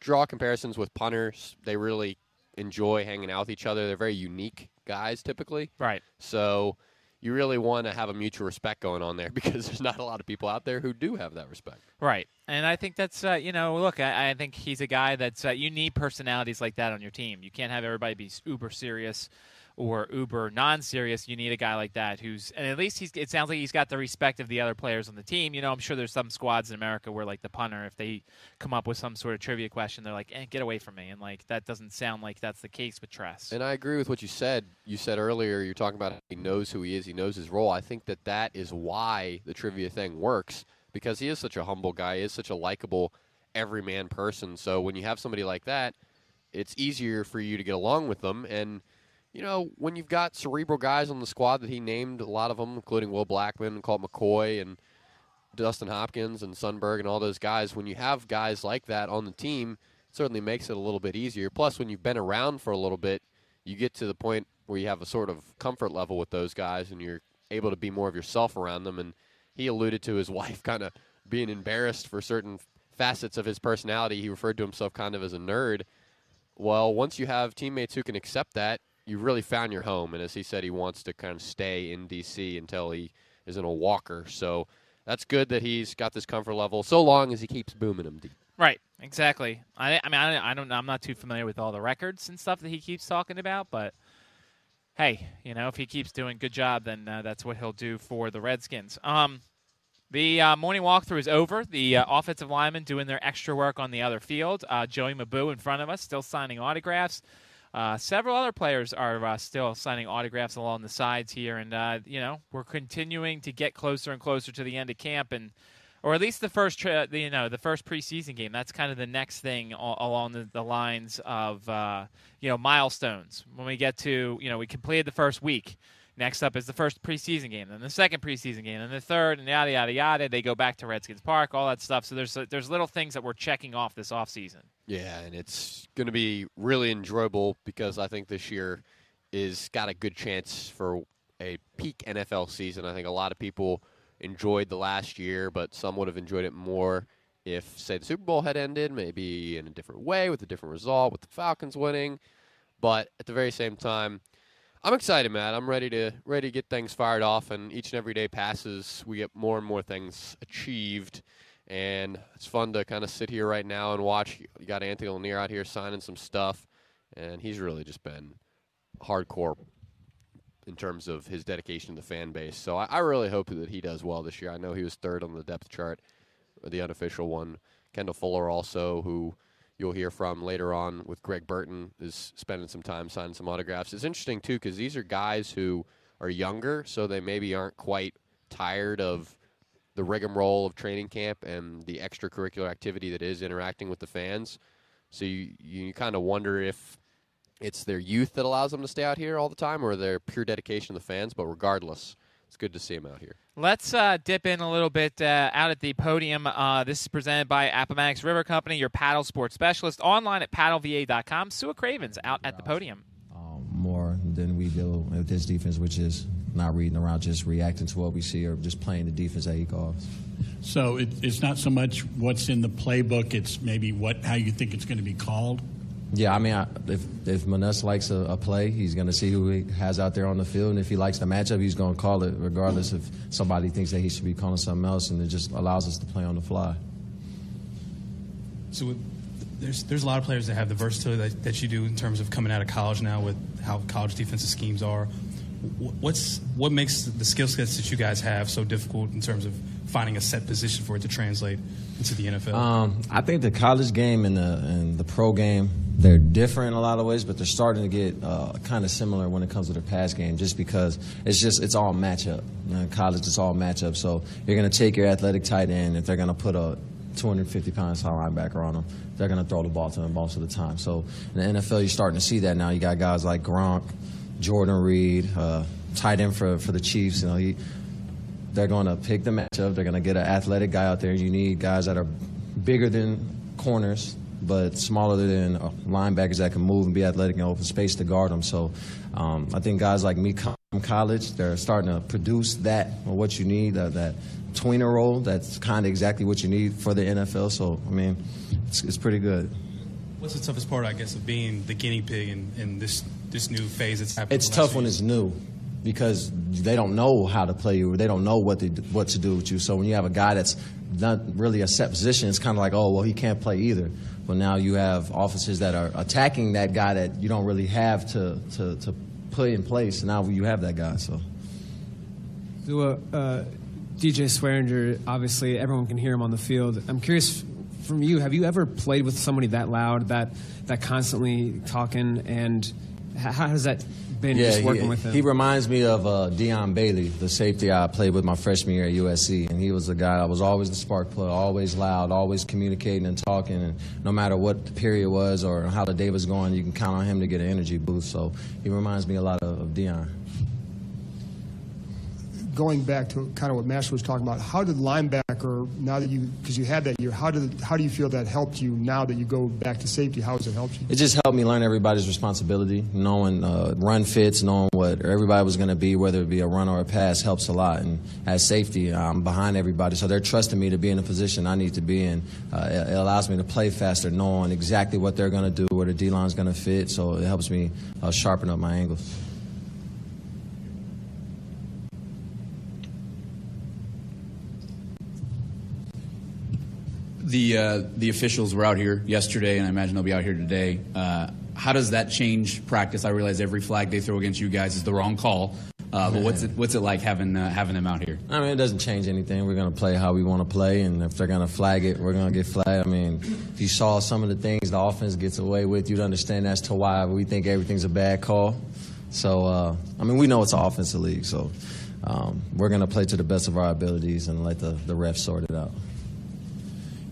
draw comparisons with punters, they really enjoy hanging out with each other. They're very unique guys typically. Right. So you really want to have a mutual respect going on there (laughs) because there's not a lot of people out there who do have that respect. Right. And I think that's, uh, you know, look, I, I, think he's a guy that's, uh, you need personalities like that on your team. You can't have everybody be uber serious or uber non-serious, you need a guy like that who's and at least he's. It sounds like he's got the respect of the other players on the team. You know, I'm sure there's some squads in America where like the punter, if they come up with some sort of trivia question, they're like, eh, "Get away from me!" And like that doesn't sound like that's the case with Tress. And I agree with what you said. You said earlier, you're talking about he knows who he is, he knows his role. I think that that is why the trivia thing works because he is such a humble guy, he is such a likable everyman person. So when you have somebody like that, it's easier for you to get along with them and you know, when you've got cerebral guys on the squad that he named, a lot of them, including Will Blackmon, Colt McCoy, and Dustin Hopkins and Sundberg, and all those guys, when you have guys like that on the team, it certainly makes it a little bit easier. Plus, when you've been around for a little bit, you get to the point where you have a sort of comfort level with those guys and you're able to be more of yourself around them. And he alluded to his (laughs) wife kind of being embarrassed for certain facets of his personality. He referred to himself kind of as a nerd. Well, once you have teammates who can accept that, you really found your home. And as he said, he wants to kind of stay in D.C. until he is in a walker. So that's good that he's got this comfort level, so long as he keeps booming them deep. Right, exactly. I, I mean, I, I don't, I'm not too familiar with all the records and stuff that he keeps talking about, but hey, you know, if he keeps doing good job, then uh, that's what he'll do for the Redskins. Um, the uh, morning walkthrough is over. The uh, offensive linemen doing their extra work on the other field. Uh, Joey Mbu in front of us, still signing autographs. Uh, several other players are uh, still signing autographs along the sides here, and uh, you know we're continuing to get closer and closer to the end of camp, and or at least the first the, you know the first preseason game. That's kind of the next thing all, along the, the, lines of uh, you know milestones. When we get to you know we completed the first week. Next up is the first preseason game, then the second preseason game, then the third, and yada yada yada. They go back to Redskins Park, all that stuff. So there's there's little things that we're checking off this off season. Yeah, and it's going to be really enjoyable because I think this year is got a good chance for a peak NFL season. I think a lot of people enjoyed the last year, but some would have enjoyed it more if, say, the Super Bowl had ended, maybe in a different way with a different result, with the Falcons winning. But at the very same time, I'm excited, Matt. I'm ready to ready to get things fired off, and each and every day passes, we get more and more things achieved, and it's fun to kind of sit here right now and watch. You got Anthony Lanier out here signing some stuff, and he's really just been hardcore in terms of his dedication to the fan base. So I, I really hope that he does well this year. I know he was third on the depth chart, the unofficial one. Kendall Fuller also, who you'll hear from later on with Greg Burton is spending some time signing some autographs. It's interesting too because these are guys who are younger, so they maybe aren't quite tired of the rigmarole of training camp and the extracurricular activity that is interacting with the fans. So you you kind of wonder if it's their youth that allows them to stay out here all the time, or their pure dedication to the fans. But regardless, it's good to see him out here. Let's uh, dip in a little bit uh, out at the podium. Uh, this is presented by Appomattox River Company, your paddle sports specialist, online at paddleva.com. Su'a Cravens out at the podium. Um, more than we do with this defense, which is not reading around, just reacting to what we see or just playing the defense that he calls. So it, it's not so much what's in the playbook; it's maybe what how you think it's going to be called. Yeah, I mean, I, if if Maness likes a, a play, he's going to see who he has out there on the field, and if he likes the matchup, he's going to call it, regardless if somebody thinks that he should be calling something else, and it just allows us to play on the fly. So there's there's a lot of players that have the versatility that, that you do in terms of coming out of college now with how college defensive schemes are. What's what makes the skill sets that you guys have so difficult in terms of finding a set position for it to translate into the NFL? Um, I think the college game and the and the pro game they're different in a lot of ways, but they're starting to get uh, kind of similar when it comes to their pass game, just because it's just it's all matchup. College, it's all matchup. So you're going to take your athletic tight end if they're going to put a 250 pounds tall linebacker on them. They're going to throw the ball to them most of the time. So in the NFL, you're starting to see that now. You got guys like Gronk, Jordan Reed, uh, tight end for for the Chiefs. You know, he, they're going to pick the matchup. They're going to get an athletic guy out there. You need guys that are bigger than corners, but smaller than linebackers that can move and be athletic and open space to guard them. So um, I think guys like me come from college, they're starting to produce that or what you need, uh, that tweener role. That's kind of exactly what you need for the NFL. So I mean, it's, it's pretty good. What's the toughest part, I guess, of being the guinea pig in, in this this new phase that's happening? It's tough when it's new because they don't know how to play you or they don't know what to, what to do with you. So when you have a guy that's not really a set position, it's kind of like, oh, well, he can't play either. But now you have officers that are attacking that guy that you don't really have to, to, to put in place. Now you have that guy. So, uh, uh, DJ Swearinger, obviously everyone can hear him on the field. I'm curious from you, have you ever played with somebody that loud, that that constantly talking, and how has that been yeah, just working he, with him? He reminds me of uh, Dion Bailey, the safety I played with my freshman year at USC, and he was the guy that was always the spark plug, always loud, always communicating and talking, and no matter what the period was or how the day was going, you can count on him to get an energy boost. So he reminds me a lot of, of Dion going back to kind of what Master was talking about, how did linebacker now that you because you had that year, how did how do you feel that helped you now that you go back to safety? How has it helped you? It just helped me learn everybody's responsibility, knowing uh, run fits, knowing what everybody was going to be, whether it be a run or a pass, helps a lot. And as safety, I'm behind everybody, so they're trusting me to be in a position I need to be in. Uh, it, it, allows me to play faster, knowing exactly what they're going to do, where the D line's going to fit. So it helps me uh, sharpen up my angles. The uh, the officials were out here yesterday, and I imagine they'll be out here today. Uh, how does that change practice? I realize every flag they throw against you guys is the wrong call. Uh, but what's it what's it like having uh, having them out here? I mean, it doesn't change anything. We're to play how we want to play, and if they're to flag it, we're to get flagged. I mean, if you saw some of the things the offense gets away with, you'd understand as to why we think everything's a bad call. So, uh, I mean, we know it's an offensive league, so um, we're to play to the best of our abilities and let the, the refs sort it out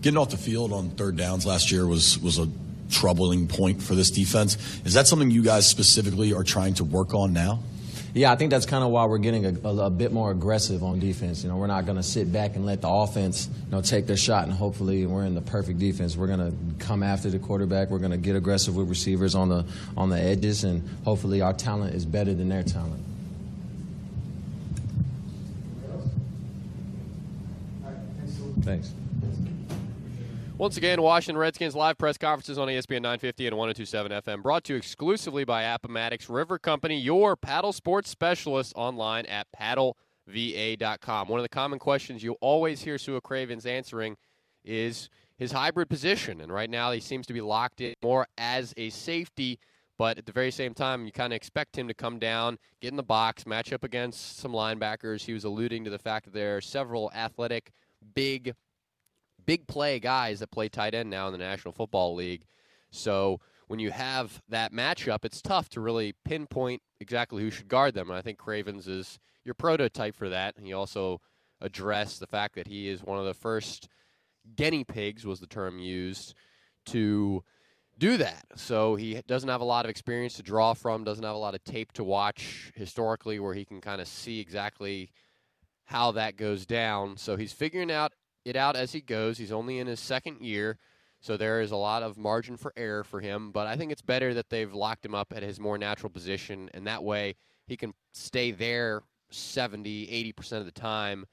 getting off the field on third downs last year was was a troubling point for this defense. Is that something you guys specifically are trying to work on now? Yeah, I think that's kind of why we're getting a, a, a, bit more aggressive on defense. You know, we're not going to sit back and let the offense, you know, take their shot and hopefully we're in the perfect defense. We're going to come after the quarterback. We're going to get aggressive with receivers on the on the edges, and hopefully our talent is better than their talent. Thanks. Once again, Washington Redskins live press conferences on ESPN 950 and 1027 FM, brought to you exclusively by Appomattox River Company, your paddle sports specialist online at paddleva.com. One of the common questions you always hear Su'a Cravens answering is his hybrid position. And right now, he seems to be locked in more as a safety, but at the very same time, you kind of expect him to come down, get in the box, match up against some linebackers. He was alluding to the fact that there are several athletic, big big play guys that play tight end now in the National Football League. So when you have that matchup, it's tough to really pinpoint exactly who should guard them. And I think Cravens is your prototype for that. He also addressed the fact that he is one of the first guinea pigs, was the term used, to do that. So he doesn't have a lot of experience to draw from, doesn't have a lot of tape to watch historically where he can kind of see exactly how that goes down. So he's figuring out it out as he goes. He's only in his second year, so there is a lot of margin for error for him. But I think it's better that they've locked him up at his more natural position, and that way he can stay there 70, 80% of the time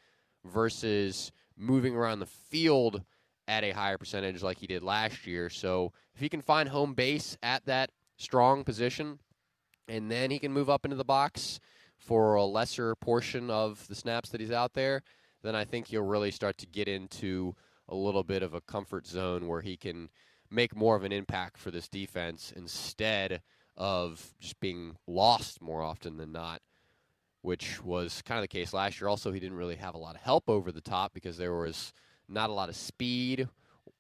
versus moving around the field at a higher percentage like he did last year. So if he can find home base at that strong position, and then he can move up into the box for a lesser portion of the snaps that he's out there, then I think he'll really start to get into a little bit of a comfort zone where he can make more of an impact for this defense instead of just being lost more often than not, which was kind of the case last year. Also, he didn't really have a lot of help over the top because there was not a lot of speed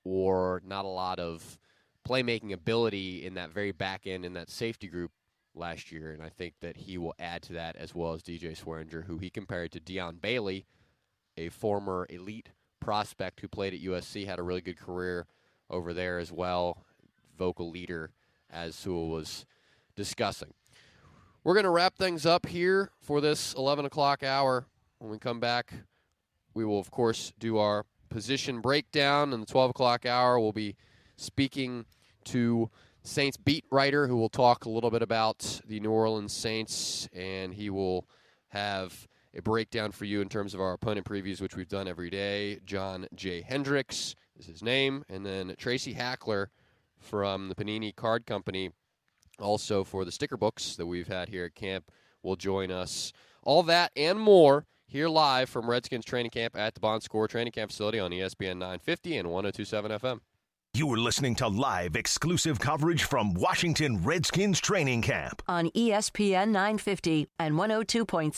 or not a lot of playmaking ability in that very back end in that safety group last year. And I think that he will add to that as well as DJ Swearinger, who he compared to Dion Bailey – a former elite prospect who played at USC, had a really good career over there as well. Vocal leader, as Su'a was discussing. We're going to wrap things up here for this 11 o'clock hour. When we come back, we will, of course, do our position breakdown. In the 12 o'clock hour, we'll be speaking to Saints beat writer who will talk a little bit about the New Orleans Saints, and he will have a breakdown for you in terms of our opponent previews, which we've done every day. John J. Hendricks is his name, and then Tracy Hackler from the Panini Card Company, also for the sticker books that we've had here at camp, will join us. All that and more here live from Redskins training camp at the Bon Secours training camp facility on ESPN 950 and 1027 FM. You are listening to live exclusive coverage from Washington Redskins training camp. on ESPN 950 and 102.7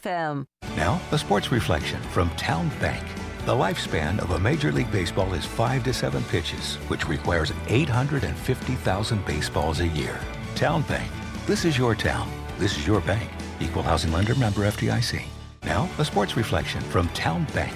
FM. Now, a sports reflection from Town Bank. The lifespan of a Major League Baseball is five to seven pitches, which requires 850,000 baseballs a year. Town Bank. This is your town. This is your bank. Equal housing lender member FDIC. Now, a sports reflection from Town Bank.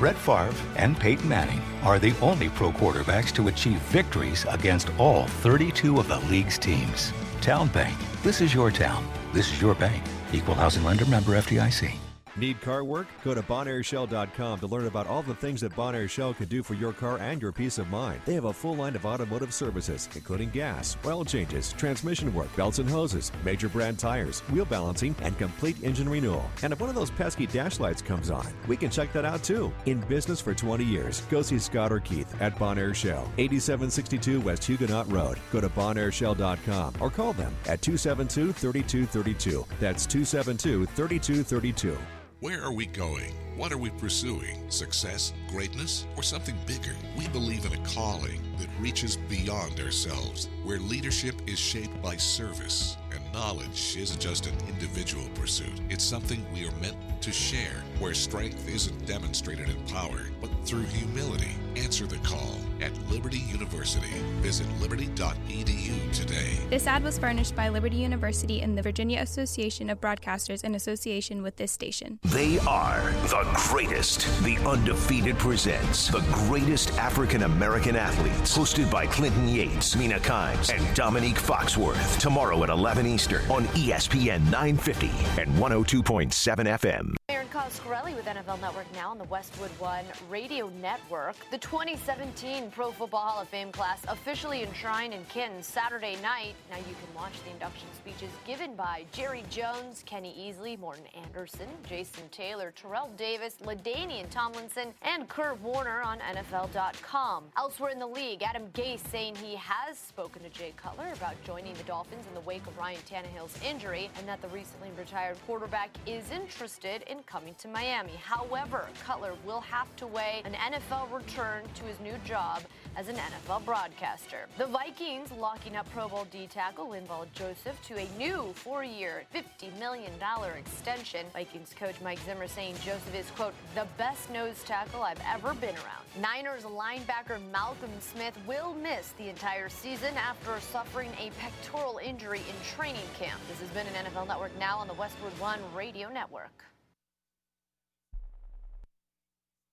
Brett Favre and Peyton Manning are the only pro quarterbacks to achieve victories against all 32 of the league's teams. Town Bank. This is your town. This is your bank. Equal housing lender member FDIC. Need car work? Go to BonAirShell.com to learn about all the things that Bonaire Shell can do for your car and your peace of mind. They have a full line of automotive services, including gas, oil changes, transmission work, belts and hoses, major brand tires, wheel balancing, and complete engine renewal. And if one of those pesky dash lights comes on, we can check that out too. In business for 20 years, go see Scott or Keith at Bonaire Shell, 8762 West Huguenot Road. Go to BonAirShell.com or call them at 272 3232. That's 272 3232. Where are we going? What are we pursuing? Success, greatness, or something bigger? We believe in a calling that reaches beyond ourselves, where leadership is shaped by service and knowledge isn't just an individual pursuit. It's something we are meant to share, where strength isn't demonstrated in power, but through humility. Answer the call at Liberty University. Visit liberty.edu today. This ad was furnished by Liberty University and the Virginia Association of Broadcasters in association with this station. They are the greatest. The Undefeated presents the greatest African American athletes. Hosted by Clinton Yates, Mina Kimes, and Dominique Foxworth. Tomorrow at 11 Eastern on ESPN 950 and 102.7 FM. Aaron Coscarelli with NFL Network now on the Westwood One Radio Network. The 2017 Pro Football Hall of Fame class officially enshrined in Canton Saturday night. Now you can watch the induction speeches given by Jerry Jones, Kenny Easley, Morten Andersen, Jason Taylor, Terrell Davis, LaDainian Tomlinson, and Kurt Warner on NFL.com. Elsewhere in the league, Adam Gase saying he has spoken to Jay Cutler about joining the Dolphins in the wake of Ryan Tannehill's injury and that the recently retired quarterback is interested in coming to Miami. However, Cutler will have to weigh an NFL return to his new job as an NFL broadcaster. The Vikings locking up Pro Bowl D tackle Linval Joseph to a new four-year, $50 million extension. Vikings coach Mike Zimmer saying Joseph is, quote, the best nose tackle I've ever been around. Niners linebacker Malcolm Smith will miss the entire season after suffering a pectoral injury in training camp. This has been an NFL Network now on the Westwood One Radio Network.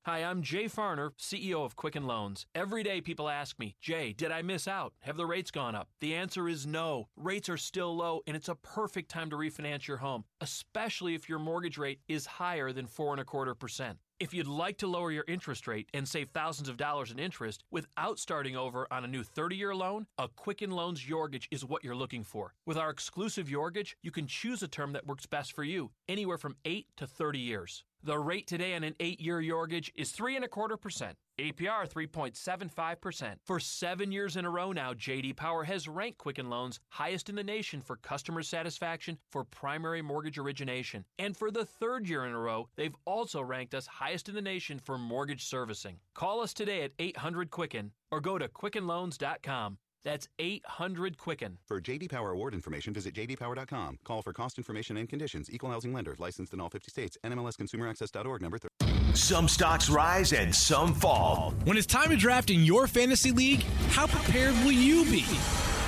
Hi, I'm Jay Farner, CEO of Quicken Loans. Every day people ask me, Jay, did I miss out? Have the rates gone up? The answer is no. Rates are still low, and it's a perfect time to refinance your home, especially if your mortgage rate is higher than four and a quarter percent. If you'd like to lower your interest rate and save thousands of dollars in interest without starting over on a new 30 year loan, a Quicken Loans YOURgage is what you're looking for. With our exclusive YOURgage, you can choose a term that works best for you, anywhere from 8 to 30 years. The rate today on an 8 year YOURgage is 3 and a quarter percent. APR 3.75%. For seven years in a row now, JD Power has ranked Quicken Loans highest in the nation for customer satisfaction for primary mortgage origination. And for the third year in a row, they've also ranked us highest in the nation for mortgage servicing. Call us today at 800 Quicken or go to quickenloans.com. That's 800 Quicken. For JD Power award information, visit jdpower.com. Call for cost information and conditions. Equal housing lender. Licensed in all 50 states. NMLSConsumerAccess.org number 30. Some stocks rise and some fall. When it's time to draft in your fantasy league, how prepared will you be?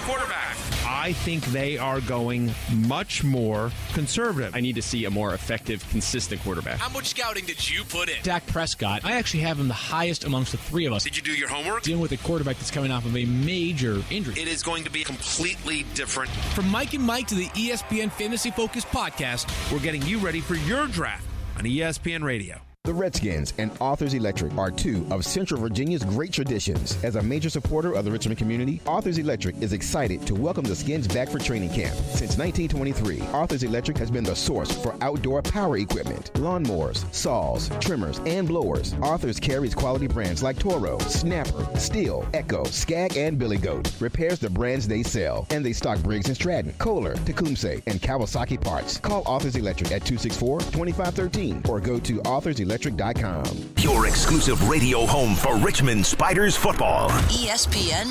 Quarterback. I think they are going much more conservative. I need to see a more effective, consistent quarterback. How much scouting did you put in? Dak Prescott, I actually have him the highest amongst the three of us. Did you do your homework? Dealing with a quarterback that's coming off of a major injury. It is going to be completely different. From Mike and Mike to the ESPN Fantasy Focus podcast, we're getting you ready for your draft on ESPN Radio. The Redskins and Arthur's Electric are two of Central Virginia's great traditions. As a major supporter of the Richmond community, Arthur's Electric is excited to welcome the Skins back for training camp. Since 1923, Arthur's Electric has been the source for outdoor power equipment, lawnmowers, saws, trimmers, and blowers. Arthur's carries quality brands like Toro, Snapper, Stihl, Echo, Scag, and Billy Goat. Repairs the brands they sell, and they stock Briggs & Stratton, Kohler, Tecumseh, and Kawasaki parts. Call Arthur's Electric at 264-2513 or go to arthurselectric.com. Your exclusive radio home for Richmond Spiders football. ESPN